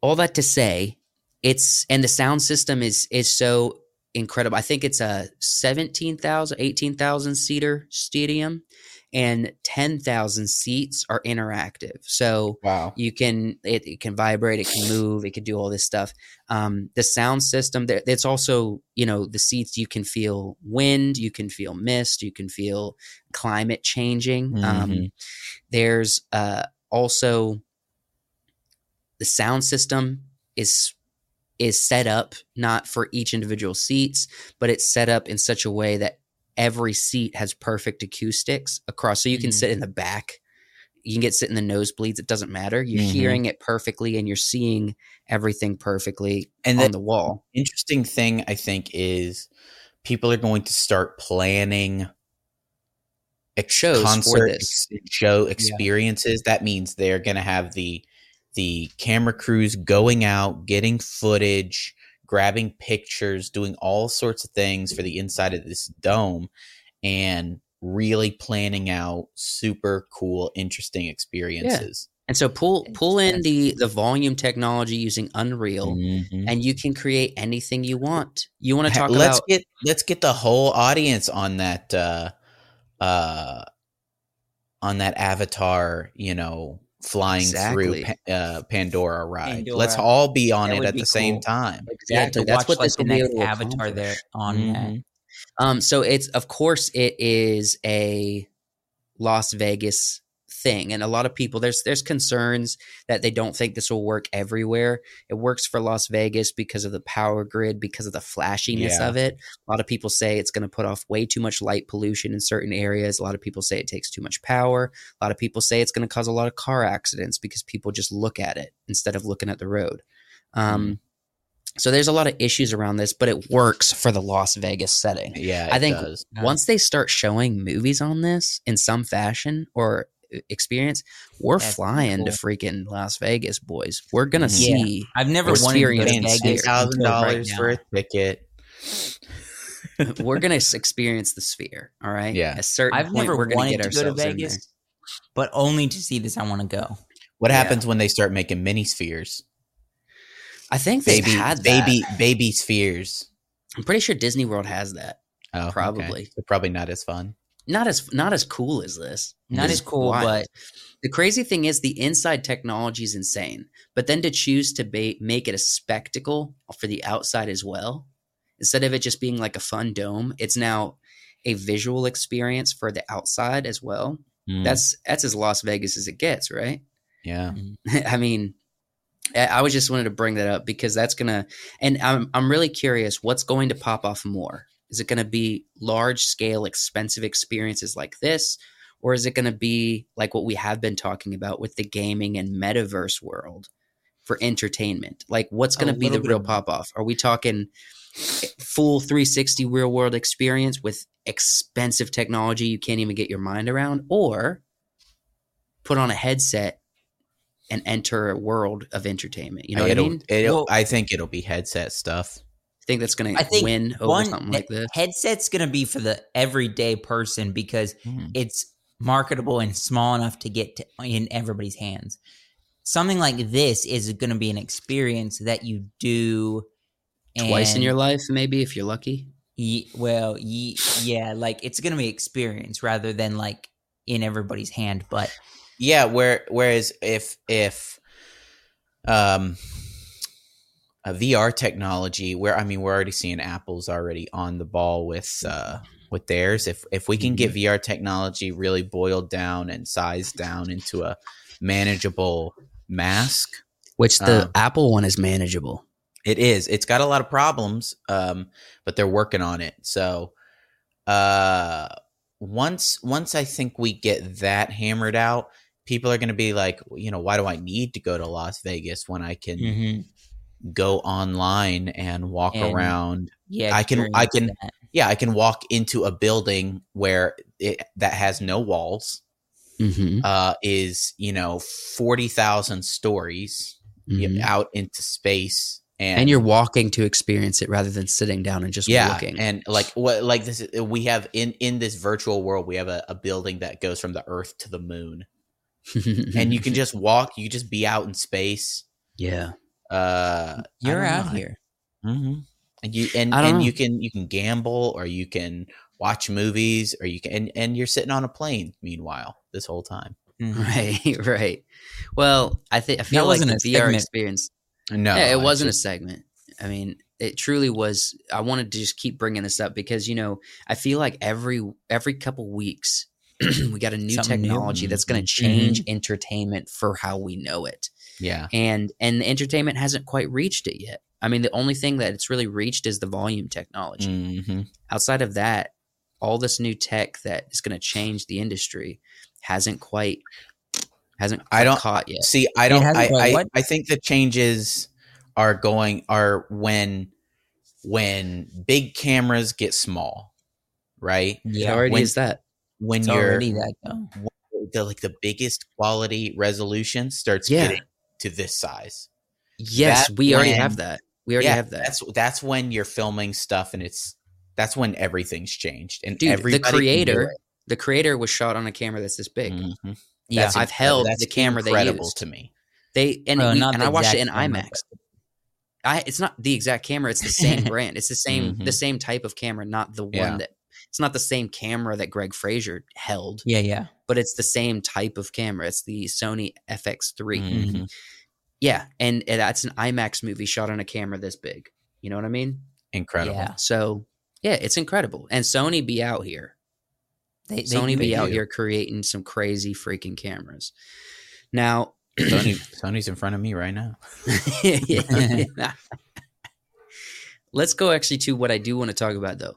all that to say, it's and the sound system is is so incredible. I think it's a 17,000 18,000 seater stadium and 10,000 seats are interactive. So Wow. you can it, it can vibrate it can move it can do all this stuff um, the sound system there it's also you know the seats you can feel wind you can feel mist you can feel climate changing um, Mhm. there's uh, also the sound system is is set up not for each individual seats but it's set up in such a way that every seat has perfect acoustics across so you can Mhm. sit in the back you can get sit in the nosebleeds it doesn't matter you're Mhm. hearing it perfectly and you're seeing everything perfectly And on the wall interesting thing I think is people are going to start planning Shows for concert this. ex- show experiences. That means they're going to have the the camera crews going out, getting footage, grabbing pictures, doing all sorts of things for the inside of this dome, and really planning out super cool, interesting experiences. and so pull pull in the the volume technology using unreal Mhm. and you can create anything you want you want to Ha- talk let's about get let's get the whole audience on that uh uh on that avatar you know flying Exactly. through pa- uh, pandora ride Pandora. let's all be on That it at be the same cool. time Yeah, exactly to that's watch, what like, this the next able to avatar there on that. Mhm. Um, so it's of course it is a Las Vegas thing, and a lot of people there's there's concerns that they don't think this will work everywhere. It works for Las Vegas because of the power grid, because of the flashiness Yeah. of it. A lot of people say it's going to put off way too much light pollution in certain areas. A lot of people say it takes too much power. A lot of people say it's going to cause a lot of car accidents because people just look at it instead of looking at the road. Um, So there's a lot of issues around this, but it works for the Las Vegas setting yeah I think does. Once they start showing movies on this in some fashion or experience, we're That'd be flying to freaking Las Vegas, boys. We're gonna Mhm. Yeah. see. I've never wanted to go to experiencing Vegas thousand right dollars for a ticket we're gonna experience the sphere. All right. Yeah. A certain I've point, never we're gonna wanted get to go to ourselves in there. Vegas, but only to see this. I want to go. what Yeah. happens when they start making mini spheres I think baby had that. baby baby spheres I'm pretty sure Disney World has that. oh. Probably. They're probably not as fun not as not as cool as this. Not This as cool, wild. but the crazy thing is the inside technology is insane. But then to choose to ba- make it a spectacle for the outside as well, instead of it just being like a fun dome, it's now a visual experience for the outside as well. Mm, That's that's as Las Vegas as it gets, right? yeah. I mean, I I was just wanted to bring that up because that's gonna, and I'm I'm really curious what's going to pop off more. Is it going to be large scale, expensive experiences like this, or is it going to be like what we have been talking about with the gaming and metaverse world for entertainment? Like, what's going to be the real of- pop off? Are we talking full 360 real world experience with expensive technology you can't even get your mind around, or put on a headset and enter a world of entertainment. You know what I mean? it'll- Well- I think it'll be headset stuff. Think that's going I to think win over one something like this. headset's gonna be for the everyday person because Mm. it's marketable and small enough to get to, in everybody's hands. Something like this is going to be an experience that you do Twice in your life, maybe if you're lucky. Ye, well, ye, yeah, like it's gonna be experience rather than like in everybody's hand. But Yeah, where whereas if if um a VR technology where I mean we're already seeing Apple's already on the ball with uh with theirs. If if we can get VR technology really boiled down and sized down into a manageable mask, Which the Um, Apple one is manageable. it is. It's got a lot of problems, um, but they're working on it. So uh once once I think we get that hammered out, people are going to be like, you know, why do I need to go to Las Vegas when I can Mhm. Go online and walk And- around? yeah, I can- I can- that. Yeah, I can walk into a building where it that has no walls, Mm-hmm. uh is, you know, 40,000 stories out into space and Mm-hmm. And you're walking to experience it rather than sitting down and just yeah looking. and like what like this is- we have in in this virtual world we have a, a building that goes from the earth to the moon and you can just walk you just be out in space yeah. Uh You're out know. here. hmm and you and, and know. you can you can gamble or you can watch movies or you can and, and you're sitting on a plane meanwhile this whole time Mhm. Right, right. Well, I think I feel like wasn't the a VR segment. experience. no yeah, it it's wasn't just- a segment. I mean, it truly was. I wanted to just keep bringing this up because you know I feel like every every couple weeks we got a new Something new. technology that's going to change entertainment for how we know it, yeah and and the entertainment hasn't quite reached it yet. I mean, the only thing that it's really reached is the volume technology. hmm Outside of that, all this new tech that is going to change the industry hasn't quite hasn't I don't- caught yet. See, I don't. hasn't I, I, what? I think the changes are going are when when big cameras get small, right? It Yeah, already when- is that. When it's you're already that though. the like the biggest quality resolution starts Yeah. getting to this size. Yes, That's we already when- have that. We already yeah, have that. That's that's when you're filming stuff, and it's that's when everything's changed. And Dude, the everybody can do creator, the creator was shot on a camera that's this big. Mhm. Yeah, That's I've held that's the camera they incredible used. to me. They and Well, we, not and the I watched it in exact camera, IMAX. I it's not the exact camera. It's the same brand. It's the same the Mhm. same type of camera, not the one Yeah. that. It's not the same camera that Greig Fraser held, yeah, yeah. but it's the same type of camera. It's the Sony FX3. Mhm. Yeah, and, and that's an IMAX movie shot on a camera this big. You know what I mean? Incredible. Yeah. So yeah, it's incredible. And Sony be out here. They, they Sony be out do. here creating some crazy freaking cameras. Now, Sony, Sony's in front of me right now. let's go actually to what I do want to talk about though.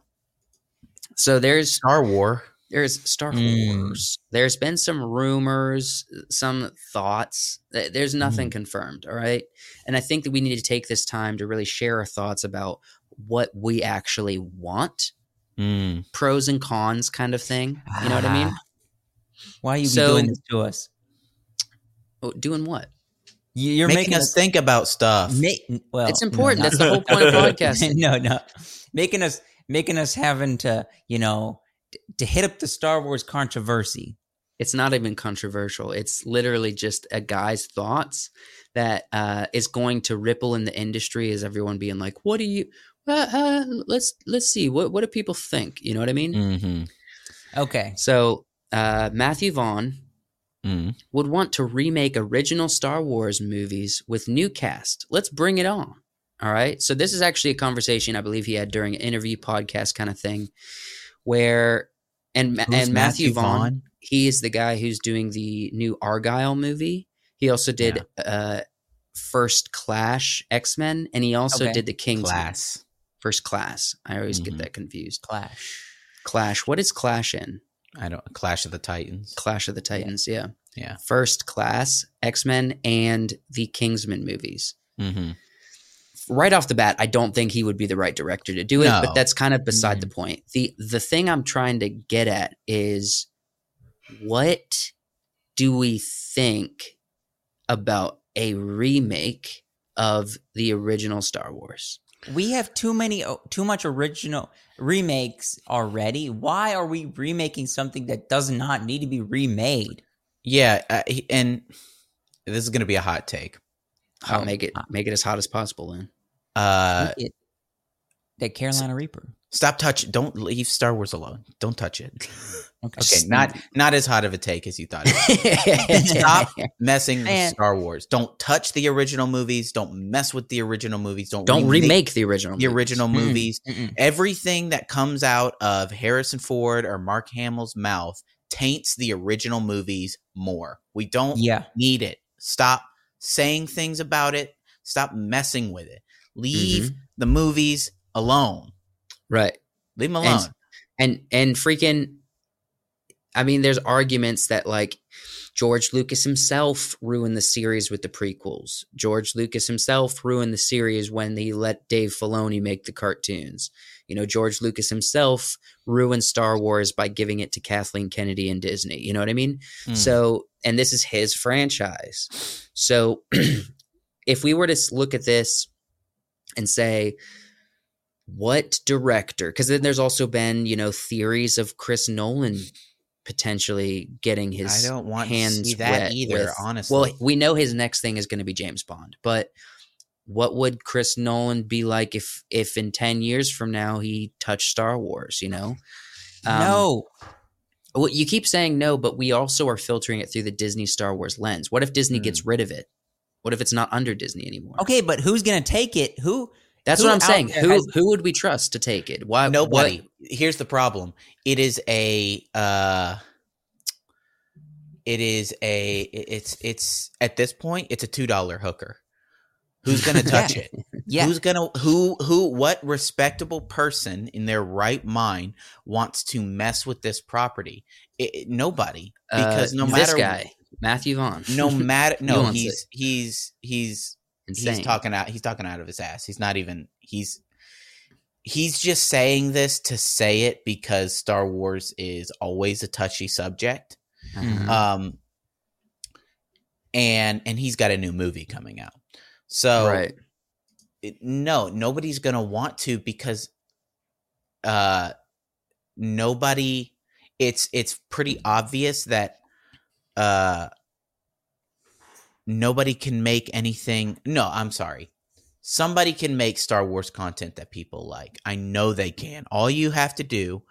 So there's Star War. there's Star Mm. Wars. There's been some rumors, some thoughts. There's nothing confirmed, all right? And I think that we need to take this time to really share our thoughts about what we actually want, Mm. pros and cons kind of thing. You know what I mean? Why are you So- doing this to us? Oh, doing what? You- You're making, making, us think about stuff. Ma- well, It's important. not- That's the whole point of podcasting. no, no, making us making us having to you know to hit up the Star Wars controversy. it's not even controversial. It's literally just a guy's thoughts that uh, is going to ripple in the industry as everyone being like, "What do you? Uh, uh, let's let's see. What what do people think? You know what I mean? hmm Okay. So uh, Matthew Vaughn Mm. would want to remake original Star Wars movies with new cast. Let's bring it on. All right. So this is actually a conversation I believe he had during an interview podcast kind of thing, where and Who's and Matthew, Vaughn, he is the guy who's doing the new Argylle movie. He also did uh, First Clash X Men, and he also Okay. did the King's Class. First Class. I always Mhm. get that confused. Clash. Clash. What is Clash in? I don't. Clash of the Titans. Clash of the Titans. Yeah. Yeah. First Class, X Men, and the Kingsman movies. Mm-hmm. Right off the bat, I don't think he would be the right director to do it, No. but that's kind of beside the point. the The thing I'm trying to get at is what do we think about a remake of the original Star Wars? We have too many, too much original remakes already. Why are we remaking something that does not need to be remade? Yeah, uh, and this is going to be a hot take. I'll Oh, make it make it as hot as possible then. Uh, that Carolina Reaper. stop touch. Don't leave Star Wars alone. Don't touch it. Okay. Okay, not not as hot of a take as you thought. It was. Stop messing with. Star Wars. Don't touch the original movies. Don't mess with the original movies. Don't Don't remake the original. the movies. original movies. Mm-mm. Everything that comes out of Harrison Ford or Mark Hamill's mouth taints the original movies more. We don't Yeah. need it. Stop saying things about it. Stop messing with it. Leave Mm-hmm. the movies alone. Right. Leave them alone. and and freaking i mean there's arguments that like george lucas himself ruined the series with the prequels george lucas himself ruined the series when he let dave filoni make the cartoons you know george lucas himself ruined star wars by giving it to kathleen kennedy and disney you know what i mean Mm. so and this is his franchise so if we were to look at this and say what director because then there's also been you know theories of chris nolan potentially getting his I don't want to hands see that either, with- honestly. well we know his next thing is going to be james bond but what would chris nolan be like if if in 10 years from now he touched star wars you know Um, no. well, you keep saying no, but we also are filtering it through the Disney Star Wars lens. What if Disney Hmm. gets rid of it? What if it's not under Disney anymore? Okay, but who's gonna take it? Who? That's who what I'm saying. Who has- who would we trust to take it? Why Nobody. what- Here's the problem. It is a uh it is a it's it's at this point it's a two dollar hooker. Who's gonna touch it? Yeah. Who's gonna who who what respectable person in their right mind wants to mess with this property? It, it- nobody. Because uh, no this matter guy, Matthew Vaughn. no matter no he's he's he's insane. he's talking out he's talking out of his ass he's not even he's he's just saying this to say it because star wars is always a touchy subject Uh-huh. um and and he's got a new movie coming out so right. it- no nobody's gonna want to because uh nobody it's it's pretty obvious that uh nobody can make anything no i'm sorry somebody can make star wars content that people like i know they can all you have to do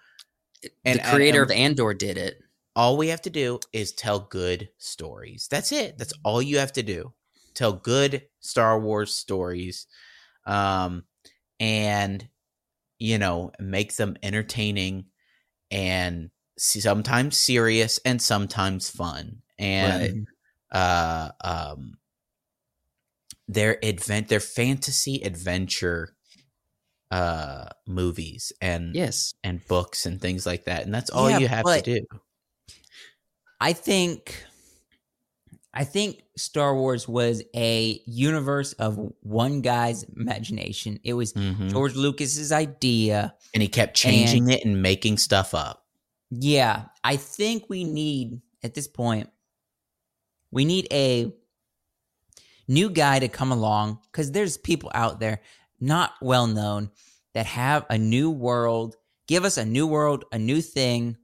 and- the creator and- of Andor did it. all we have to do is tell good stories. That's it. That's all you have to do. Tell good Star Wars stories. Um and you know, make them entertaining and sometimes serious and sometimes fun. And uh um their advent their fantasy adventure uh movies and Yes. and books and things like that. And that's all Yeah, you have to do. I think I think Star Wars was a universe of one guy's imagination. It was Mhm. George Lucas's idea. and he kept changing it and making stuff up. Yeah, I think we need at this point we need a new guy to come along cuz there's people out there not well known that have a new world, give us a new world, a new thing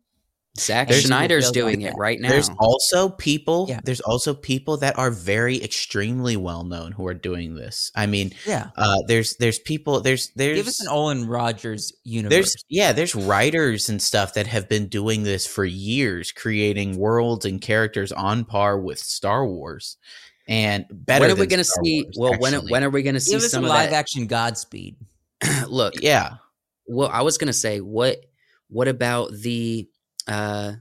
Zack There's- Schneider's doing like it right now. There's also people. Yeah. There's also people that are very extremely well known who are doing this. I mean, Yeah. uh, there's there's people. There's there's Give us an Olin Rogers universe. there's yeah there's writers and stuff that have been doing this for years, creating worlds and characters on par with Star Wars, and better. when are we going to see? Wars, well, when actually. when are we going to see Give us a some live that? action Godspeed. Look, yeah well, I was going to say what what about the uh,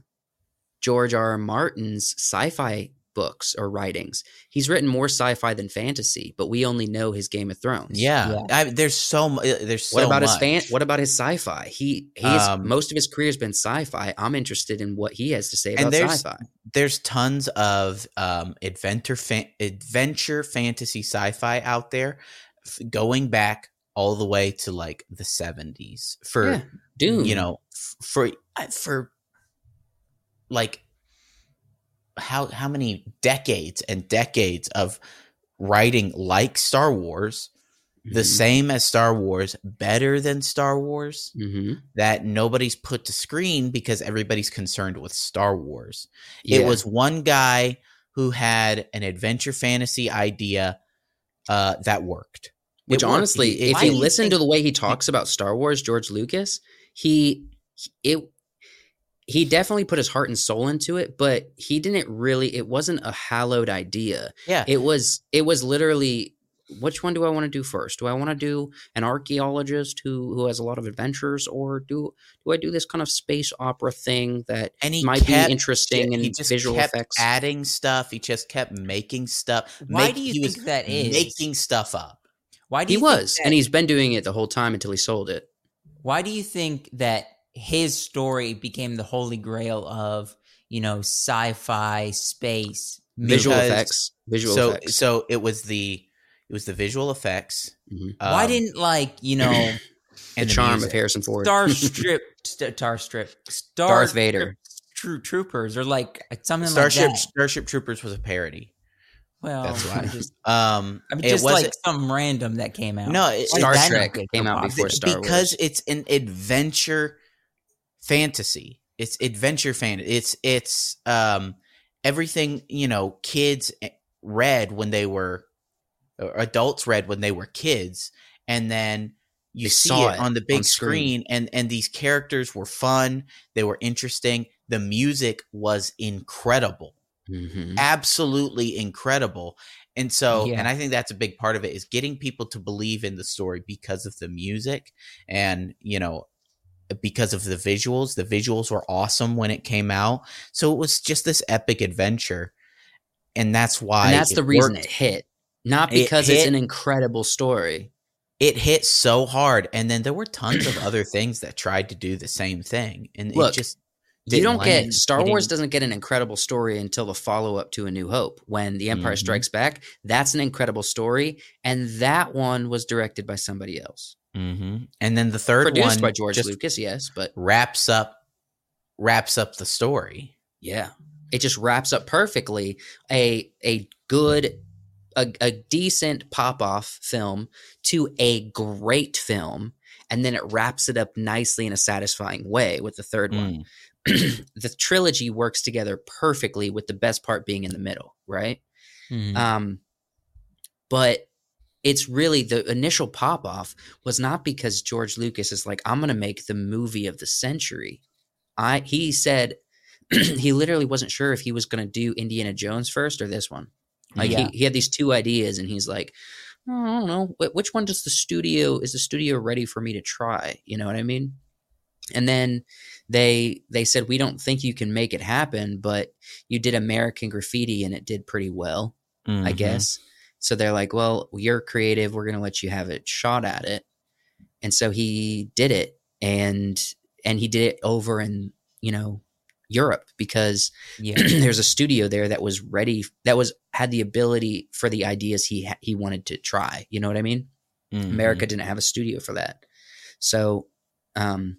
George R. R. Martin's sci-fi books or writings? He's written more sci-fi than fantasy, but we only know his Game of Thrones. yeah, Yeah. I, there's so mu- there's so What about his much. fan? What about his sci-fi? He he's Um, most of his career has been sci-fi. I'm interested in what he has to say And about there's- sci-fi. there's tons of um, adventure fan- adventure fantasy sci-fi out there f- going back all the way to like the 70s for Yeah, Dune. you know f- for uh, for like how how many decades and decades of writing like Star Wars the Mhm. same as Star Wars better than Star Wars Mhm. that nobody's put to screen because everybody's concerned with Star Wars Yeah. it was one guy who had an adventure fantasy idea uh, that worked. Which worked. honestly, He- if you listen to the way he talks about Star Wars, George Lucas, he it he definitely put his heart and soul into it, but he didn't really it wasn't a hallowed idea. yeah, It was it was literally which one do I want to do first? Do I want to do an archaeologist who who has a lot of adventures or do do I do this kind of space opera thing that and he might kept, be interesting he just visual kept effects? adding stuff. He just kept making stuff. Why make- do you think was that is? making stuff up? Why do he you think was, and he's been doing it the whole time until he sold it. Why do you think that his story became the holy grail of you know sci-fi space Visual Because- effects, visual so effects. so it was the it was the visual effects. Mhm. Why um, didn't like you know the and charm music. of Harrison Ford. Star Strip, Star Strip, Star Darth Vader. True Troopers, or like something Starship like that? Starship Troopers was a parody. Well, That's why. Just, Um, I mean, it just like something random that came out. No, it- Star Trek came out before Star because Wars. it's an adventure fantasy. It's adventure fan. It's it's um everything you know kids eh, read when they were or adults read when they were kids, and then you They see it, it on the big on screen. screen, and and these characters were fun. They were interesting. The music was incredible Mhm. absolutely incredible. And so, Yeah. and I think that's a big part of it is getting people to believe in the story because of the music and, you know, because of the visuals. The visuals were awesome when it came out. So it was just this epic adventure. And that's why and that's the reason worked. it hit, not It because it's an incredible story. it hit so hard. And then there were tons of other things that tried to do the same thing. And Look, it just You don't land. get Star Wars doesn't get an incredible story until the follow up to A New Hope when The Empire Mhm. Strikes Back. That's an incredible story, and that one was directed by somebody else, Mhm. And then the third produced one by George Lucas. Yes, but wraps up wraps up the story. Yeah. It just wraps up perfectly a a good a, a decent pop off film to a great film and then it wraps it up nicely in a satisfying way with the third one. Mm. the trilogy works together perfectly with the best part being in the middle, right? Mhm. Um, but it's really the initial pop off was not because George Lucas is like, I'm going to make the movie of the century. I he said he literally wasn't sure if he was going to do Indiana Jones first or this one. Like Yeah. he, he had these two ideas, and he's like, "Oh, I don't know, Wh- which one does the studio is the studio ready for me to try? You know what I mean? And then they they said we don't think you can make it happen, but you did American Graffiti and it did pretty well. I Mhm. guess. So they're like, well, you're creative. We're going to let you have it shot at it. And so he did it and and he did it over in, you know, Europe because yeah. there's a studio there that was ready that was had the ability for the ideas he ha- he wanted to try, you know what I mean? Mhm. America didn't have a studio for that. So um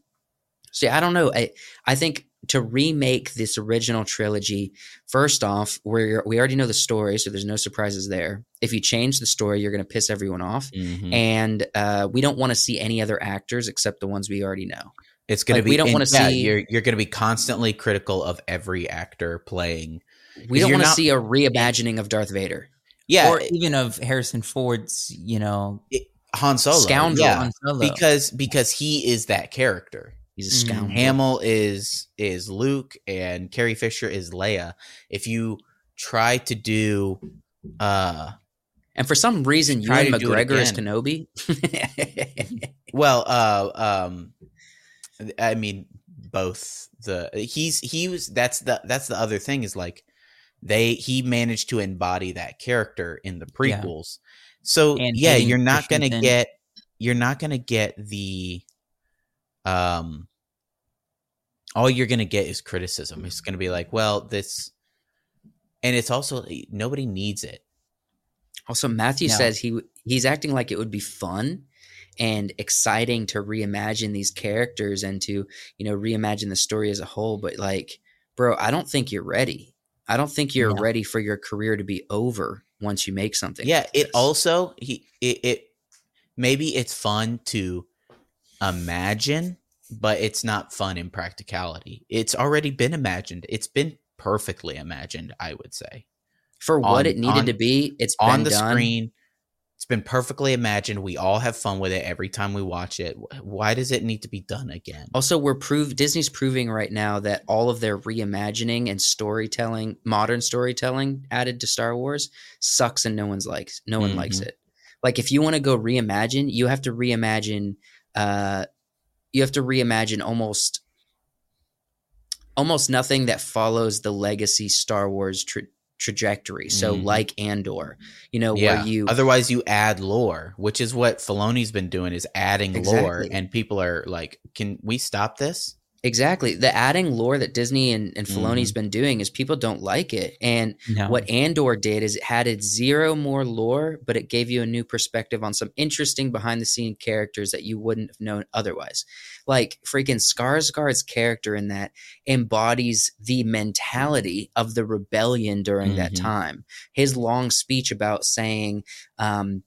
so yeah, I don't know. I I think to remake this original trilogy, first off, we we already know the story, so there's no surprises there. If you change the story, you're going to piss everyone off, Mhm. and uh, we don't want to see any other actors except the ones we already know. It's gonna be. we don't wanna yeah, see- You're you're gonna be constantly critical of every actor playing. We don't want to see a reimagining of Darth Vader. Yeah, or even of Harrison Ford's, you know, Han Solo. Scoundrel Yeah, Han Solo. because because he is that character. He's a Mhm. Hamill is is Luke and Carrie Fisher is Leia. If you try to do uh And for some reason, you Ewan to do it McGregor is. Kenobi. well uh um I mean both the he's he was that's the that's the other thing is like they he managed to embody that character in the Yeah. prequels. So And yeah, you're not going to get you're not to get the um all you're going to get is criticism. It's mm-hmm. going to be like, well, this and it's also eh, nobody needs it. also, Matthew No. says he he's acting like it would be fun and exciting to reimagine these characters and to you know reimagine the story as a whole. But like, bro, I don't think you're ready. I don't think you're No. ready for your career to be over once you make something. Yeah, like it this. also he it, it maybe it's fun to imagine, but it's not fun in practicality. It's already been imagined. It's been perfectly imagined, I would say. for what it needed on- to be. It's On been the done. screen, it's been perfectly imagined. We all have fun with it every time we watch it. Why does it need to be done again? Also, we're prove Disney's proving right now that all of their reimagining and storytelling, modern storytelling added to Star Wars sucks and no one's likes no one likes Mhm. it. Like if you want to go reimagine, you have to reimagine uh you have to reimagine almost almost nothing that follows the legacy Star Wars tra- trajectory. So Mhm. like Andor, you know, yeah. where you Otherwise, you add lore, which is what Filoni's been doing, is adding lore, and people are like, "Can we stop this?" Exactly the adding lore that Disney and, and Filoni's Mhm. been doing is people don't like it. And no. What Andor did is it added zero more lore, but it gave you a new perspective on some interesting behind the scene characters that you wouldn't have known otherwise. Like freaking Skarsgård's character in that embodies the mentality of the rebellion during that Mhm. time. His long speech about saying, um,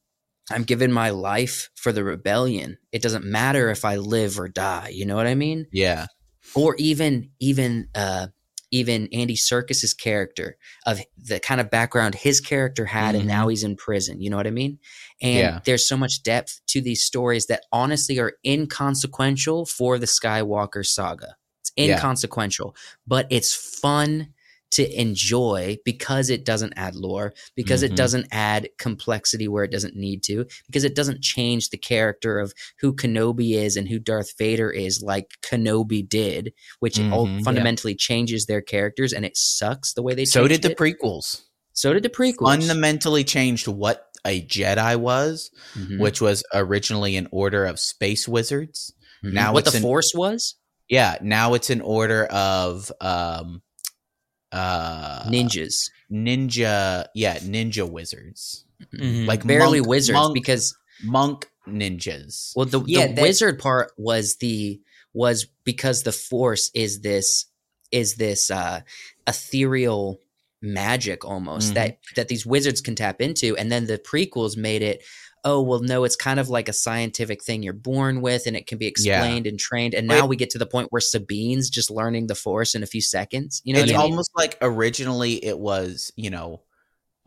I'm giving my life for the rebellion. It doesn't matter if I live or die. You know what I mean? Yeah, or even even uh even Andy Serkis's character of the kind of background his character had and now he's in prison, you know what I mean? And Yeah. there's so much depth to these stories that honestly are inconsequential for the Skywalker saga. It's Yeah. inconsequential, but it's fun to enjoy because it doesn't add lore, because Mhm. it doesn't add complexity where it doesn't need to, because it doesn't change the character of who Kenobi is and who Darth Vader is like Kenobi did, which all Mhm. fundamentally changes their characters and it sucks the way they so did the it. prequels. so did the prequels. Fundamentally changed what a Jedi was, Mhm. which was originally an order of space wizards. Mhm. now what the an- Force was? Yeah, now it's an order of um uh Ninjas. ninja yeah, ninja wizards. Mhm. Like Barely monk- wizards monk- because monk ninjas. Well, the, Yeah, the that- wizard part was the was because the force is this is this uh, ethereal magic almost Mhm. that that these wizards can tap into, and then the prequels made it. Oh well, no, it's kind of like a scientific thing you're born with, and it can be Yeah. explained and trained. And now we get to the point where Sabine's just learning the force in a few seconds. You know, it's I mean? almost like originally it was, you know,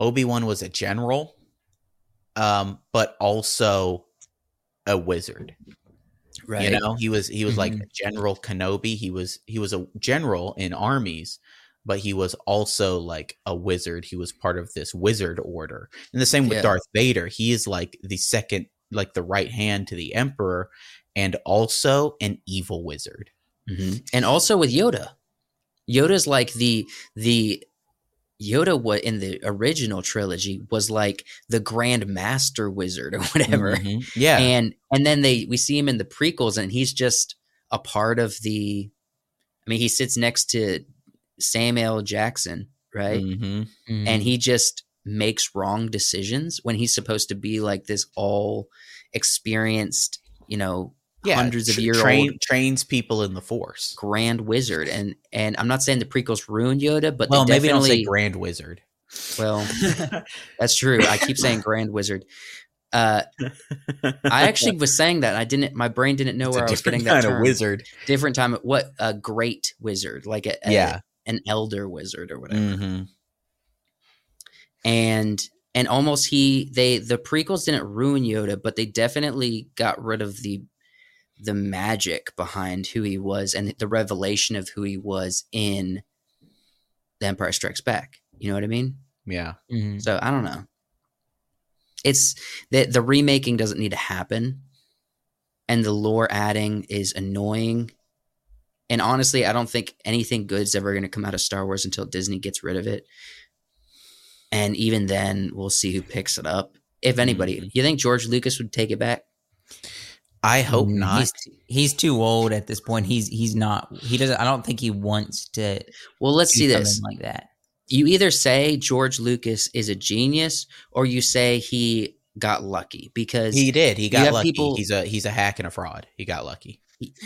Obi-Wan was a general um but also a wizard. right? You know, he was he was like Mhm. General Kenobi. He was he was a general in armies, but he was also like a wizard. He was part of this wizard order. And the same with Yeah. Darth Vader. He is like the second like the right hand to the emperor and also an evil wizard. Mhm. and also with Yoda. Yoda's like the the Yoda what in the original trilogy was like the Grand Master Wizard or whatever. Mhm. Yeah. And and then they we see him in the prequels and he's just a part of the I mean he sits next to Samuel Jackson, right? Mhm. Mhm. And he just makes wrong decisions when he's supposed to be like this all experienced, you know, Yeah. hundreds of Tr- year train, old trains people in the force. grand wizard and and i'm not saying the prequels ruined yoda but Well, they maybe don't definitely say grand wizard. well that's true i keep saying grand wizard Uh, I actually was saying that I didn't. My brain didn't know It's where a I was different getting that kind term. of wizard. Different time. What a great wizard, like a, a- Yeah. An elder wizard or whatever. hmm and and almost he they the prequels didn't ruin Yoda, but they definitely got rid of the the magic behind who he was and the revelation of who he was in The Empire Strikes Back. You know what I mean? Yeah. Mhm. So I don't know. It's the the remaking doesn't need to happen, and the lore adding is annoying. And honestly, I don't think anything good's ever going to come out of Star Wars until Disney gets rid of it. And even then, we'll see who picks it up, if anybody. Mhm. You think George Lucas would take it back? I hope Mm, not. He's, he's too old at this point. He's he's not. He doesn't. I don't think he wants to Well, let's see this. like that. You either say George Lucas is a genius, or you say he got lucky because He did. He got lucky. people- he's a he's a hack and a fraud. He got lucky.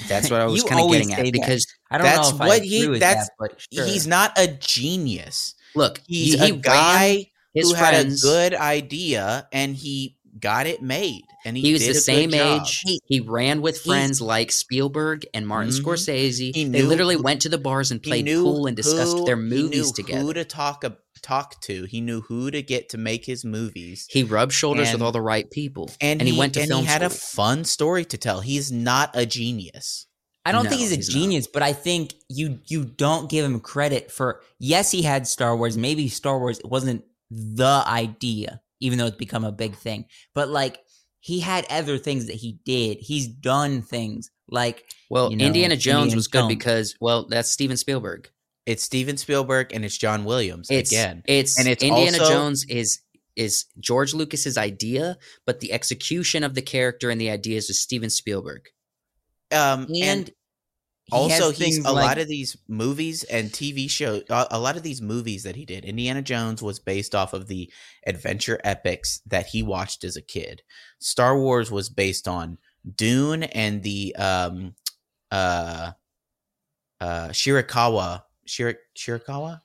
That's what I was kind of getting at. Because I don't That's know what he- that's- that, sure. He's not a genius. look, He's he, he a guy who friends, had a good idea and he got it made. And he, he was the same age. He, ran with He's- friends like Spielberg and Martin Mhm. Scorsese. He they literally went to the bars and played pool and discussed who- their he movies knew Who together. to talk talk to? He knew who to get to make his movies. He rubbed shoulders with all the right people, And, and he, went to and film he had a fun story to tell. He's not a genius. I don't No, think he's a he's not. genius, but I think you you don't give him credit for. Yes, he had Star Wars. Maybe Star Wars wasn't the idea, even though it's become a big thing. But like he had other things that he did. He's done things like well, you know, Indiana Jones Indiana was good Jones. because well, that's Steven Spielberg. It's Steven Spielberg and it's John Williams It's again. It's And it's Indiana also- Jones is is George Lucas's idea, but the execution of the character and the ideas is Steven Spielberg. Um, and, and he also things a like- lot of these movies and tv shows a, a lot of these movies that he did indiana jones was based off of the adventure epics that he watched as a kid star wars was based on dune and the um uh uh shirakawa Shir- shirakawa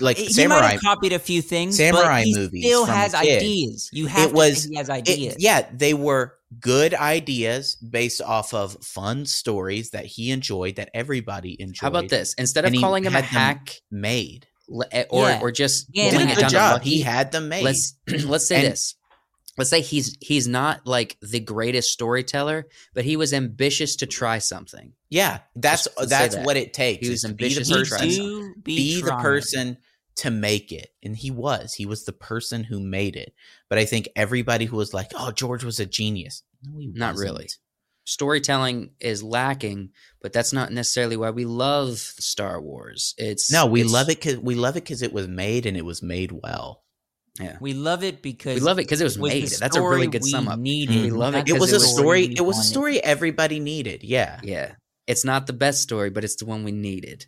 like he might samurai have copied a few things. samurai but he movies still from has a kid. ideas. You have It to was- think he has It- ideas. yeah they were good ideas based off of fun stories that he enjoyed that everybody enjoyed How about this? Instead of calling him a hack made eh, or Yeah. or just Yeah, he pulling did a it good down job. luck, He had them made. let's let's say And- this. Let's say he's he's not like the greatest storyteller, but he was ambitious to try something. yeah, that's Just to that's that. what it takes. He was to be the ambitious to try person, be, be the person to make it, and he was. He was the person who made it. But I think everybody who was like, "Oh, George was a genius," no, he Not wasn't. really. Storytelling is lacking, but that's not necessarily why we love Star Wars. It's No, we it's- love it because we love it because it was made and it was made well. Yeah, We love it because we love it because it was, was made. That's a really good we sum up. Needed. We love it not It 'Cause was a story. It was a story everybody needed. Yeah, Yeah, it's not the best story, but it's the one we needed.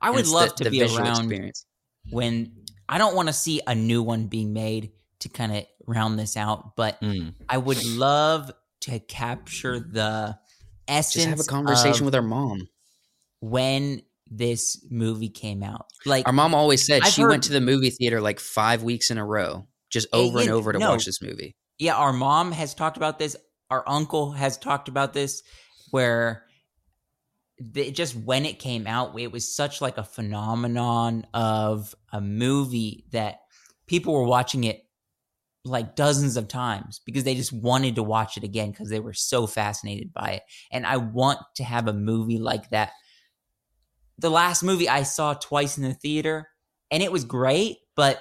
I And would love the- to the be visual around experience. when I don't want to see a new one being made to kind of round this out, but Mm. I would love to capture the essence. Just have a conversation of with our mom. when this movie came out. Like Our mom always said I've she heard- went to the movie theater like five weeks in a row, just Yeah, over and over to no. watch this movie. yeah, our mom has talked about this. Our uncle has talked about this, where the, just when it came out, it was such like a phenomenon of a movie that people were watching it like dozens of times because they just wanted to watch it again because they were so fascinated by it. And I want to have a movie like that. The last movie I saw twice in the theater, and it was great, but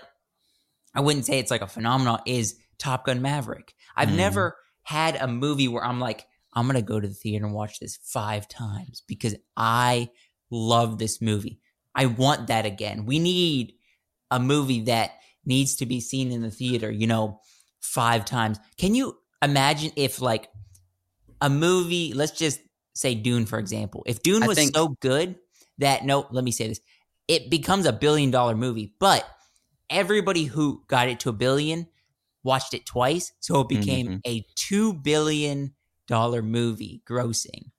I wouldn't say it's like a phenomenon, is Top Gun Maverick. I've Mm. never had a movie where I'm like, I'm gonna go to the theater and watch this five times because I love this movie. I want that again. We need a movie that needs to be seen in the theater, you know, five times. Can you imagine if like a movie, let's just say Dune, for example, if Dune was think- so good that no, let me say this, it becomes a billion dollar movie, but everybody who got it to a billion watched it twice, so it became Mhm. a two billion dollar movie grossing.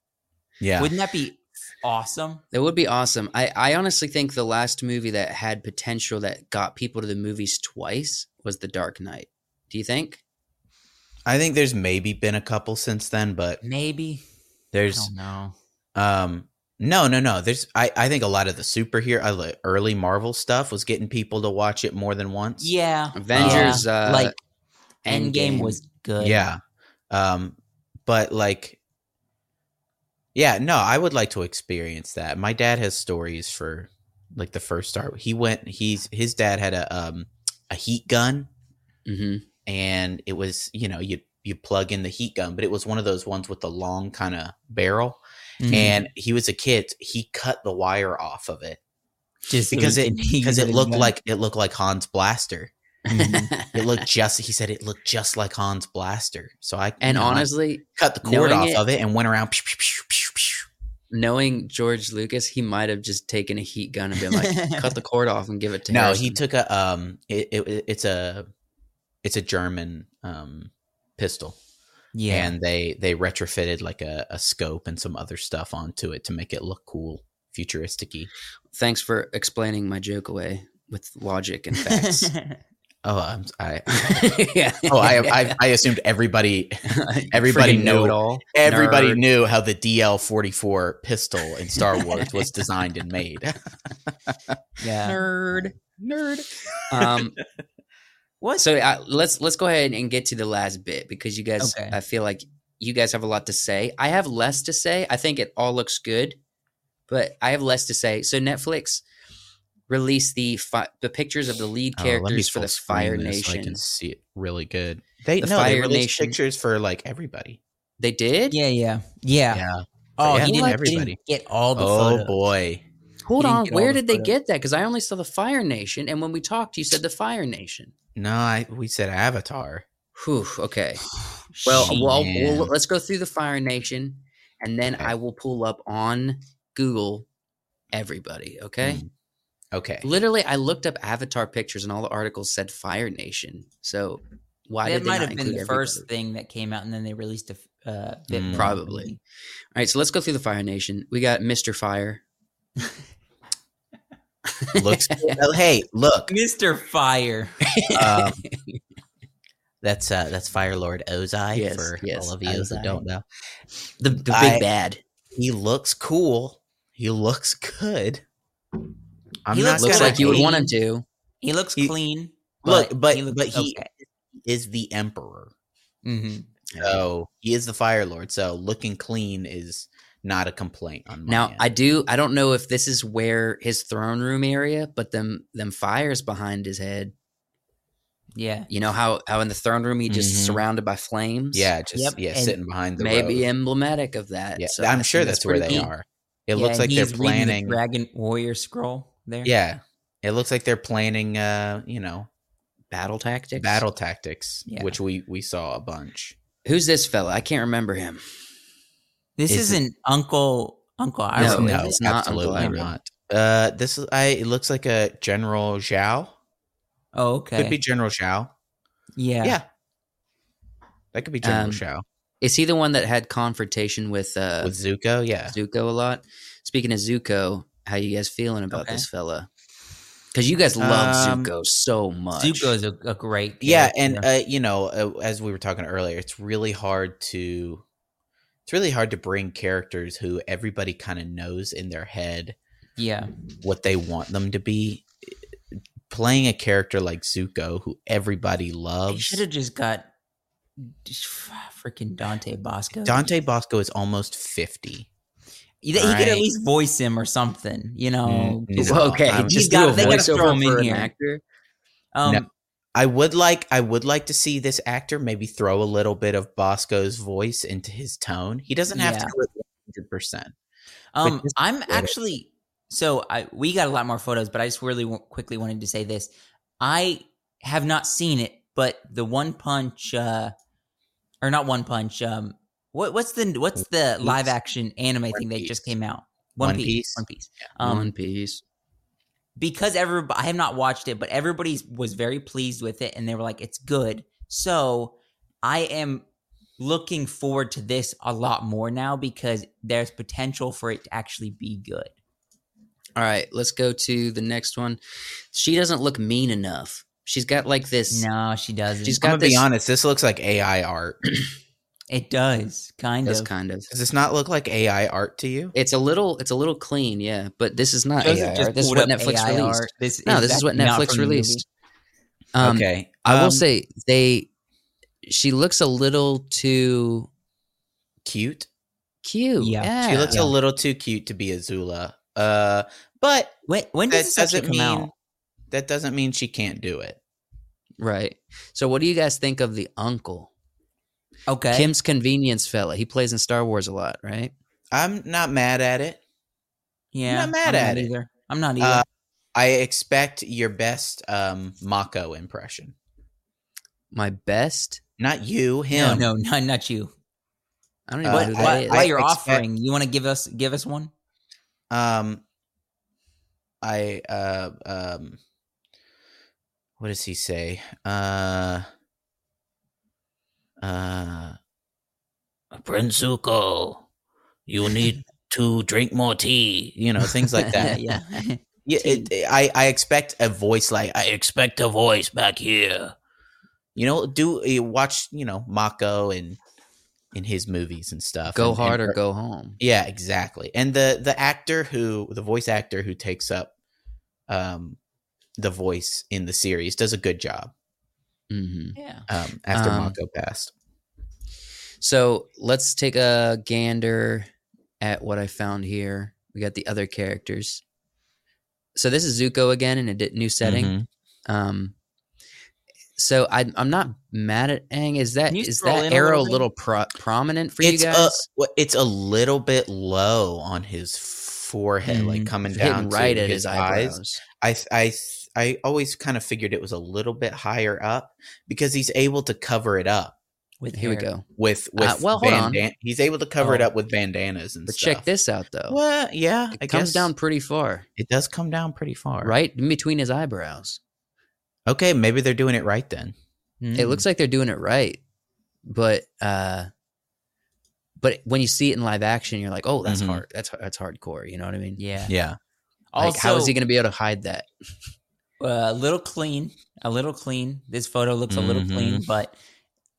Yeah. Wouldn't that be awesome? That would be awesome. I, I honestly think the last movie that had potential that got people to the movies twice was The Dark Knight. Do you think? I think there's maybe been a couple since then, but Maybe. There's don't um no no no there's I I think a lot of the superhero uh, like, early Marvel stuff was getting people to watch it more than once. Yeah. Avengers, yeah. uh, like Endgame Endgame. was good. Yeah. Um but like yeah, no, I would like to experience that. My dad has stories for like the first Star. He went he's his dad had a um a heat gun hmm and it was, you know, you you plug in the heat gun, but it was one of those ones with the long kind of barrel. Mhm. And he was a kid. He cut the wire off of it just because it because it looked like it looked like Han's Blaster. Mm-hmm. It looked just. He said it looked just like Han's Blaster. So I and you know, I honestly, cut the cord off it- of it and went around. pew, pew, pew, knowing George Lucas, he might have just taken a heat gun and been like, cut the cord off and give it to me. No, Harrison. he took a um. It, it, it's a it's a German um pistol, yeah. and they they retrofitted like a, a scope and some other stuff onto it to make it look cool, futuristic-y. Thanks for explaining my joke away with logic and facts. Oh, I'm, I yeah. oh I, I I assumed everybody everybody Freaking know knew- it all. everybody Nerd. knew how the DL44 pistol in Star Wars was designed and made. yeah. Nerd. Nerd. Um, What? so uh, let's let's go ahead and get to the last bit because you guys, Okay. I feel like you guys have a lot to say. I have less to say. I think it all looks good, but I have less to say. So Netflix released the fi- the pictures of the lead Oh, characters for the Fire this so I Nation. can see it really good. They The no, they released Nation- pictures for like everybody. They did. yeah, yeah, yeah. Yeah. Oh, Yeah, he didn't, everybody. didn't get all the Oh photos. boy. Hold on. get all Where the did they get that? Because I only saw the Fire Nation, and when we talked, you said the Fire Nation. No, I we said Avatar. Whew. Okay. Well, well, well, let's go through the Fire Nation, and then Okay. I will pull up on Google everybody. Okay. Mm. Okay. Literally, I looked up Avatar pictures, and all the articles said Fire Nation. So why that did they might have been include the first thing that came out, and then they released a uh, bit Mm. Probably. All right, so let's go through the Fire Nation. We got Mister Fire. Looks well, hey, look. Mr. Fire. Um, that's uh that's Fire Lord Ozai Yes, for yes, all of you Ozai. who don't know. the the big bad. He looks cool. He looks good. I'm He not looks Looks like you would want him to. He looks He- clean. Look, but he but he okay. is the emperor. Mm-hmm. So he is the Fire Lord. So looking clean is not a complaint on my Now end. I do. I don't know if this is where his throne room area, but them them fires behind his head. Yeah. You know how how in the throne room he just Mhm. surrounded by flames. yeah, just Yep, yeah, and sitting behind the maybe road. emblematic of that. Yeah, So I I'm think sure that's, where they cool. are. It Yeah, looks like they're he's reading the planning. Dragon Warrior scroll there. Yeah, it looks like they're planning. Uh, you know, Battle tactics. battle tactics, Yeah. which we we saw a bunch. Who's this fella? I can't remember him. This Is isn't Uncle Uncle No, Iroh. no, is it? it's not Uncle absolutely Iroh. not. Uh, this is I. It looks like a General Zhao. Oh, okay. Could be General Zhao. yeah. Yeah, that could be General Um, Zhao Is he the one that had confrontation with uh with Zuko. Yeah, Zuko a lot? Speaking of Zuko, how you guys feeling about Okay. this fella? Because you guys love Um, Zuko so much. Zuko's a, a great. yeah, and uh, you know, uh, as we were talking earlier, it's really hard to. It's really hard to bring characters who everybody kind of knows in their head yeah, what they want them to be. Playing a character like Zuko, who everybody loves, should have just got freaking Dante Basco. Dante Basco is almost fifty. he, he could at least voice him or something. You know, Mm, no. okay, he's just got- do a they gotta voiceover throw him in for an here. actor. um, No. I would like I would like to see this actor maybe throw a little bit of Basco's voice into his tone. He doesn't have Yeah. to do it one hundred percent. Um, I'm actually so I we got a lot more photos, but I just really w- quickly wanted to say this. I have not seen it, but the One Punch, uh, or not One Punch. Um, what what's the what's the live action anime One thing that just came out? One, One Piece. Piece? One Piece. Um, One Piece. Because everybody I have not watched it, but everybody was very pleased with it and they were like, it's good. So I am looking forward to this a lot more now because there's potential for it to actually be good. All right, let's go to the next one. She doesn't look mean enough. She's got like this. No, she doesn't. She's I'm got gonna be honest. This looks like AI art. it does kind Does of. kind of. Does this not look like AI art to you? It's a little. It's a little clean, yeah. But this is not Joseph AI art. This is what Netflix AI released. art. This, No, this is that what not Netflix from the movie? released. Um, okay, I will Um, say they. She looks a little too cute. cute. Yeah. Yeah, She looks Yeah. a little too cute to be Azula. Uh, but When, when that does this doesn't come mean out? that doesn't mean she can't do it. right. So, what do you guys think of the uncle, Okay. Kim's convenience fella? He plays in Star Wars a lot, right? I'm not mad at it. yeah, I'm not mad I'm at it. Either. I'm not either. Uh, I expect your best um Mako impression. My best. Not you, him. no, not, not you. I don't even Uh, know who that While, is. while you're expect- offering, you want to give us give us one? Um, I uh um, what does he say? Uh, uh, Prince Zuko, you need to drink more tea. You know things like that. yeah. Yeah, it, I I expect a voice like I expect a voice back here. You know, do you watch you know Mako and in his movies and stuff. go and- hard and- or go home. yeah, exactly. And the the actor who the voice actor who takes up um the voice in the series does a good job hmm yeah. um after Um, Mako passed. So let's take a gander at what I found here. We got the other characters. So this is Zuko again in a di- new setting. Mhm. Um, so I, I'm not mad at Aang. Is that is that arrow a little little pro- prominent for It's you a guys? well, it's a little bit low on his forehead, like Mhm. coming It's down right at his, his eyes. eyebrows. I I I always kind of figured it was a little bit higher up because he's able to cover it up With Here we go. with with Uh, well, hold on. He's able to cover it Oh. up with bandanas and stuff. But stuff. check this out though. Well, yeah, It I comes guess down pretty far, It does come down pretty far, right in between his eyebrows. Okay, maybe they're doing it right then. It Mm. looks like they're doing it right, but uh, but when you see it in live action, you're like, oh, that's Mhm. hard. That's that's hardcore. You know what I mean? yeah. Yeah, Like, Also, how is he going to be able to hide that? Uh, a little clean, a little clean. This photo looks a little clean, but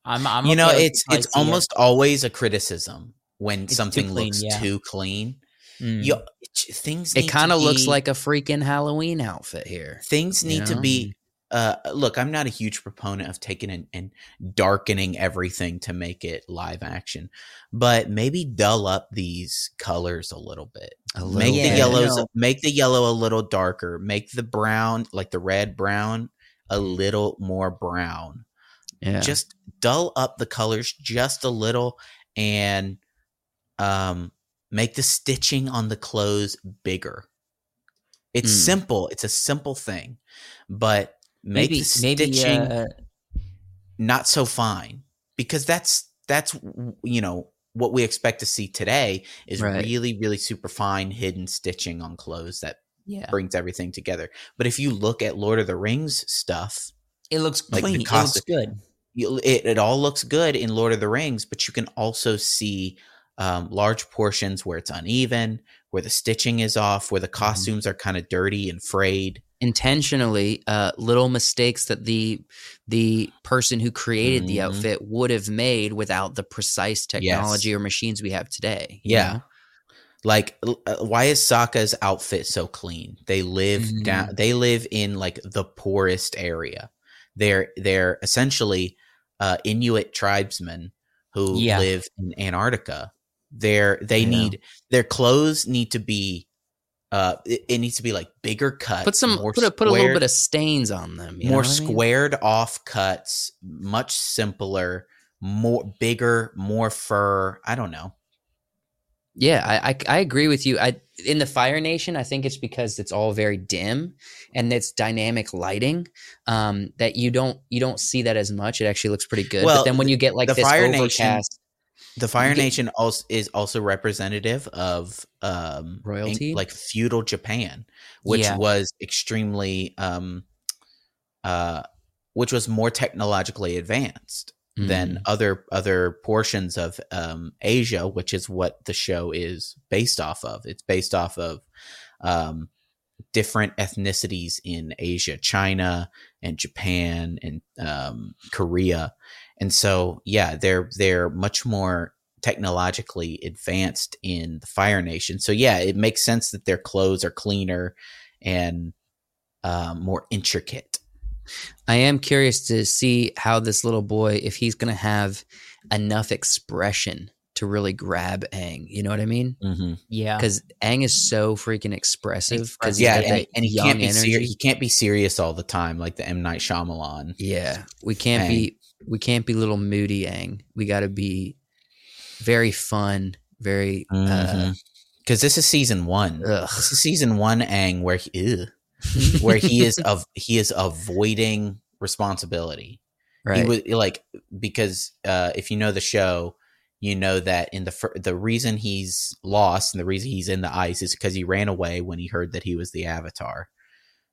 I'm, I'm you know, okay with it's it's see it. almost always a criticism when It's too something clean, looks yeah. too clean. Mm. You things. It kind of looks be- like a freaking Halloween outfit here. things need to be. Uh, look, I'm not a huge proponent of taking and, and darkening everything to make it live action, but maybe dull up these colors a little bit. A make little the Yeah, yellows no. make the yellow a little darker make the brown like the red brown a little more brown Yeah. just dull up the colors just a little and um make the stitching on the clothes bigger it's Mm. simple it's a simple thing but make maybe the maybe uh, not so fine because that's that's you know what we expect to see today is Right. really really super fine hidden stitching on clothes that yeah. brings everything together but if you look at lord of the rings stuff It looks like clean. it looks good. you, it, it all looks good in lord of the rings but you can also see um, large portions where it's uneven where the stitching is off where the Mm-hmm. costumes are kind of dirty and frayed intentionally uh, little mistakes that the the person who created the Mhm. outfit would have made without the precise technology or machines we have today. Yeah. know? like uh, why is Sokka's outfit so clean? They live Mhm. down they live in like the poorest area. They're they're essentially uh Inuit tribesmen who Yeah. live in Antarctica. They're they Yeah. need their clothes need to be uh it, it needs to be like bigger cut. Put some more put a put a little bit of stains on them. you know more what I mean? squared off cuts, much simpler, more bigger, more fur. I don't know. Yeah, I, I I agree with you. I in the Fire Nation, I think it's because it's all very dim and it's dynamic lighting. Um, that you don't you don't see that as much. It actually looks pretty good. Well, but then when you get like the this Fire Nation- overcast, The Fire Nation also is also representative of um Royalty? like feudal Japan, which Yeah. was extremely um uh which was more technologically advanced Mm. than other other portions of um Asia, which is what the show is based off of. It's based off of um different ethnicities in Asia, China and Japan and um, Korea, and so yeah, they're they're much more technologically advanced in the Fire Nation. So yeah, it makes sense that their clothes are cleaner and uh, more intricate. I am curious to see how this little boy, if he's going to have enough expression to really grab Aang. You know what I mean? Mm-hmm. Yeah. Because Aang is so freaking expressive. Because Yeah, and, and he can't be ser- he can't be serious all the time like the M Night Shyamalan. Yeah, we can't Aang. be we can't be little moody Aang. We got to be very fun, very. Uh, Because this is season one. ugh. This is season one, Aang, where he where he is of he is avoiding responsibility. right. He was like because uh, if you know the show, you know that in the fir- the reason he's lost and the reason he's in the ice is because he ran away when he heard that he was the Avatar.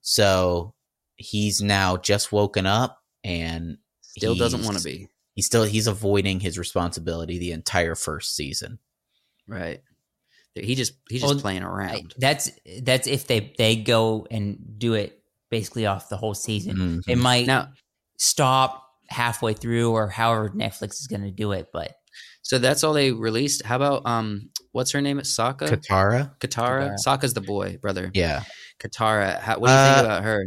So he's now just woken up and Still doesn't want to be He's still he's avoiding his responsibility the entire first season. right. He just he's just Well, playing around. that's that's if they they go and do it basically off the whole season. Mhm. It might now, stop halfway through or however Netflix is going to do it, but so that's all they released. How about um, what's her name? It's Sokka. Katara, Katara. Katara. Sokka's the boy, brother. yeah, Katara. How, what do you think Uh, about her?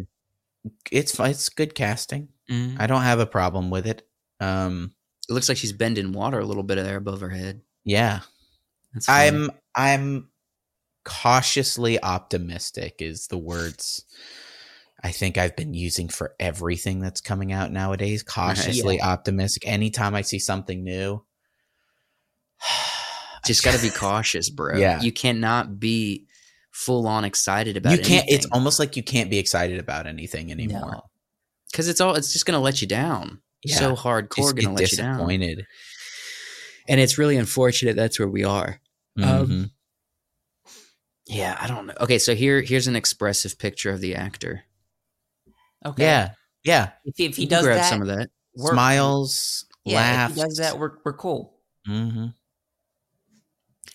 it's it's good casting. Mm, I don't have a problem with it. Um, It looks like she's bending water a little bit there above her head. yeah, That's. I'm I'm cautiously optimistic is the words I think I've been using for everything that's coming out nowadays. Cautiously optimistic. Anytime I see something new, just got to be cautious, bro. Yeah. you cannot be full on excited about. you can't. It's almost like you can't be excited about anything anymore. No. Because it's all it's just gonna let you down. Yeah. So hardcore Just gonna get let you down, disappointed. and it's really unfortunate. That's where we are. Um, Mhm. Yeah, I don't know. Okay, so here here's an expressive picture of the actor. okay. yeah, yeah. If, if he does grab that, some of that. we're- Smiles, Yeah, laughs. if he does that, we're we're cool. hmm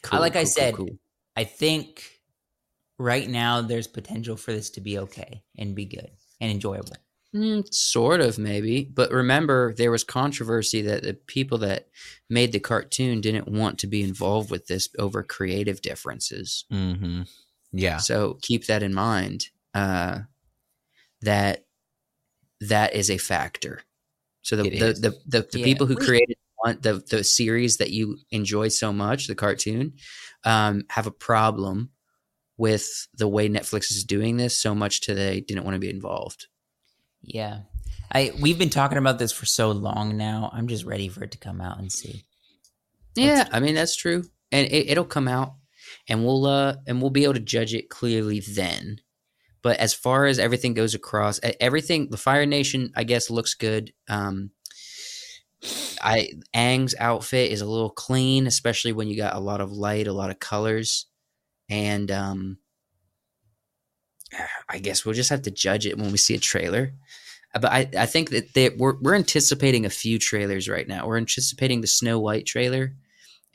Cool, like I cool, cool, said, cool. I think right now there's potential for this to be okay and be good and enjoyable. Mm, sort of maybe, but remember there was controversy that the people that made the cartoon didn't want to be involved with this over creative differences. hmm Yeah. So keep that in mind. Uh, that that is a factor. So the the, the the, the Yeah. people who created the the series that you enjoy so much, the cartoon, um, have a problem with the way Netflix is doing this so much to they didn't want to be involved. Yeah. I we've been talking about this for so long now. I'm just ready for it to come out and see. Yeah, I mean that's true, and it, it'll come out, and we'll uh and we'll be able to judge it clearly then. But as far as everything goes across, everything the Fire Nation, I guess, looks good. Um, I Aang's outfit is a little clean, especially when you got a lot of light, a lot of colors, and um, I guess we'll just have to judge it when we see a trailer. Uh, But I, I think that they, we're we're anticipating a few trailers right now. We're anticipating the Snow White trailer,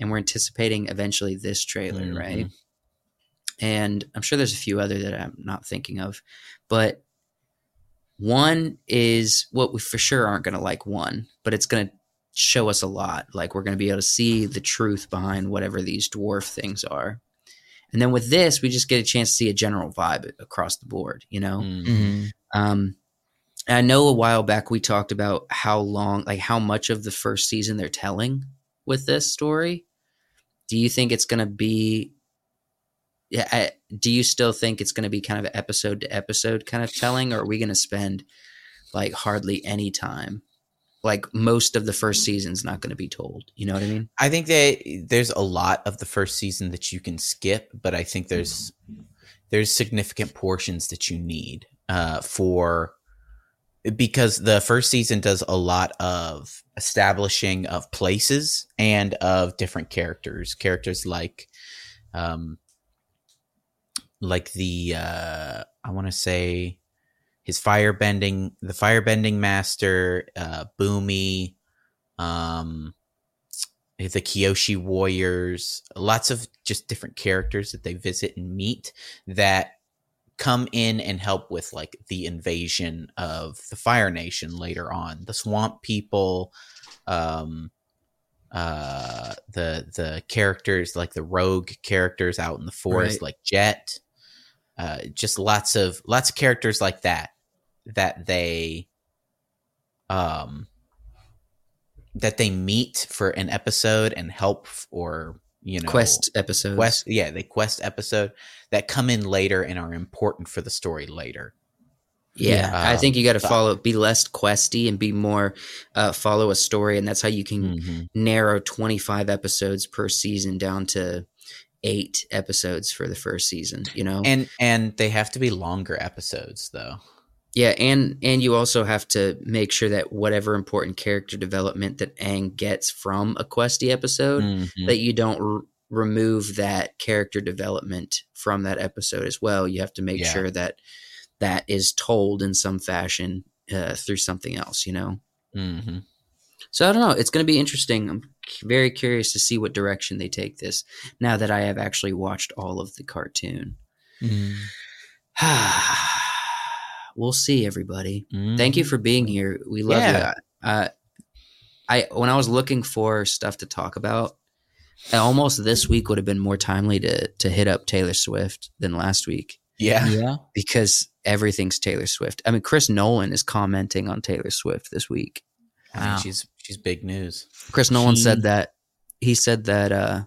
and we're anticipating eventually this trailer, Mhm. right? And I'm sure there's a few other that I'm not thinking of, but one is what we for sure aren't going to like one, but it's going to show us a lot. Like we're going to be able to see the truth behind whatever these dwarf things are. And then with this, we just get a chance to see a general vibe across the board, you know? Mhm. Um, I know a while back we talked about how long, like how much of the first season they're telling with this story. Do you think it's going to be? Yeah, I, do you still think it's going to be kind of episode to episode kind of telling, or are we going to spend like hardly any time? Like most of the first season's not going to be told. You know what I mean? I think that there's a lot of the first season that you can skip, but I think there's there's significant portions that you need uh, for because the first season does a lot of establishing of places and of different characters, characters like um like the uh I want to say his firebending the firebending master uh Bumi um the Kyoshi warriors lots of just different characters that they visit and meet that come in and help with like the invasion of the Fire Nation later on. The Swamp People, um, uh, the the characters like the rogue characters out in the forest, Right. like Jet. Uh, just lots of lots of characters like that that they um that they meet for an episode and help or you know Quest episode quest yeah the quest episode that come in later and are important for the story later Yeah, Yeah. I think you got to Um, follow, be less questy and be more uh, follow a story, and that's how you can Mhm. narrow twenty five episodes per season down to eight episodes for the first season. You know, and and they have to be longer episodes though yeah, and and you also have to make sure that whatever important character development that Aang gets from a questy episode, Mhm. that you don't r- remove that character development from that episode as well. You have to make Yeah. sure that that is told in some fashion uh, through something else. You know. Mhm. So I don't know. It's going to be interesting. I'm very curious to see what direction they take this. Now that I have actually watched all of the cartoon, Mm. We'll see. Everybody, thank you Mhm. for being here. We love Yeah. you. Uh, I when I was looking for stuff to talk about, almost this week would have been more timely to to hit up Taylor Swift than last week yeah Yeah. because everything's Taylor Swift. I mean, Chris Nolan is commenting on Taylor Swift this week. I mean, Wow. she's she's big news Chris Nolan She- said that he said that uh,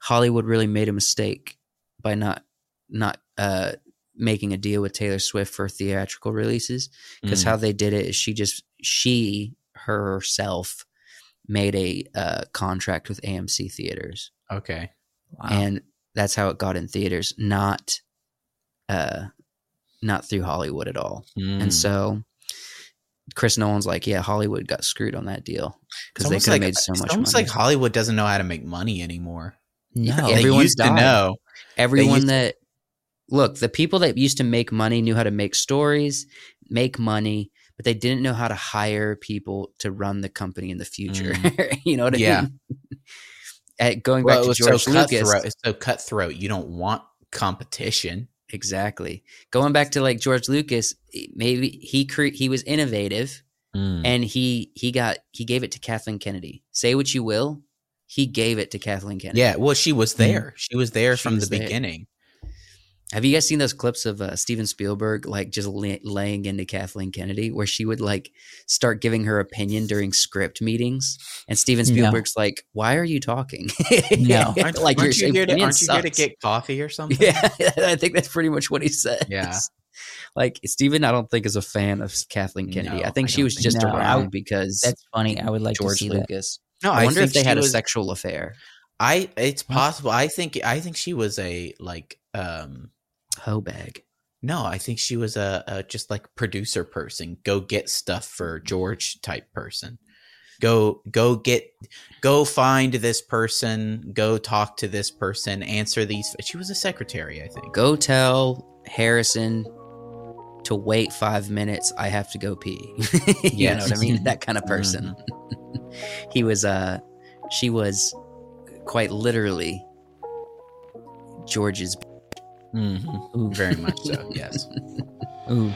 Hollywood really made a mistake by not not uh, making a deal with Taylor Swift for theatrical releases because Mm. how they did it is she just she herself made a uh, contract with AMC theaters okay Wow. and that's how it got in theaters not uh not through Hollywood at all Mm. and so Chris Nolan's like yeah Hollywood got screwed on that deal because they could have like- made so it's much almost money like Hollywood doesn't know how to make money anymore. no. Yeah, used to know. everyone used- that look the people that used to make money knew how to make stories make money but they didn't know how to hire people to run the company in the future you know what i Mm. Yeah. mean At, going Well, back to george so lucas cutthroat. It's so cutthroat. You don't want competition. exactly going back to like george lucas maybe he cre- he was innovative Mm. and he he got he gave it to kathleen kennedy say what you will he gave it to kathleen kennedy Yeah, well, she was there. She was there She from was the there. beginning. Have you guys seen those clips of uh, Steven Spielberg like just lay- laying into Kathleen Kennedy, where she would like start giving her opinion during script meetings, and Steven No. Spielberg's like, "Why are you talking?" No. Aren't, like aren't your you, here to, aren't you here to get coffee or something? Yeah, I think that's pretty much what he said. Yeah. Like Steven, I don't think is a fan of Kathleen Kennedy. No, I think I she was think just so. No, I- around because That's funny. I would like George to see that. Lucas. No, I, wonder if they had she a sexual affair. I it's possible. I think I think she was a like um Hoe bag. no, I think she was a, a just like producer person. Go get stuff for George type person. Go go get go find this person, go talk to this person, answer these she was a secretary, I think. Go tell Harrison to wait five minutes. I have to go pee. you Yes. know what I mean? That kind of person. he was. Uh, she was quite literally George's. Mm-hmm. Very much so, yes. Ooh.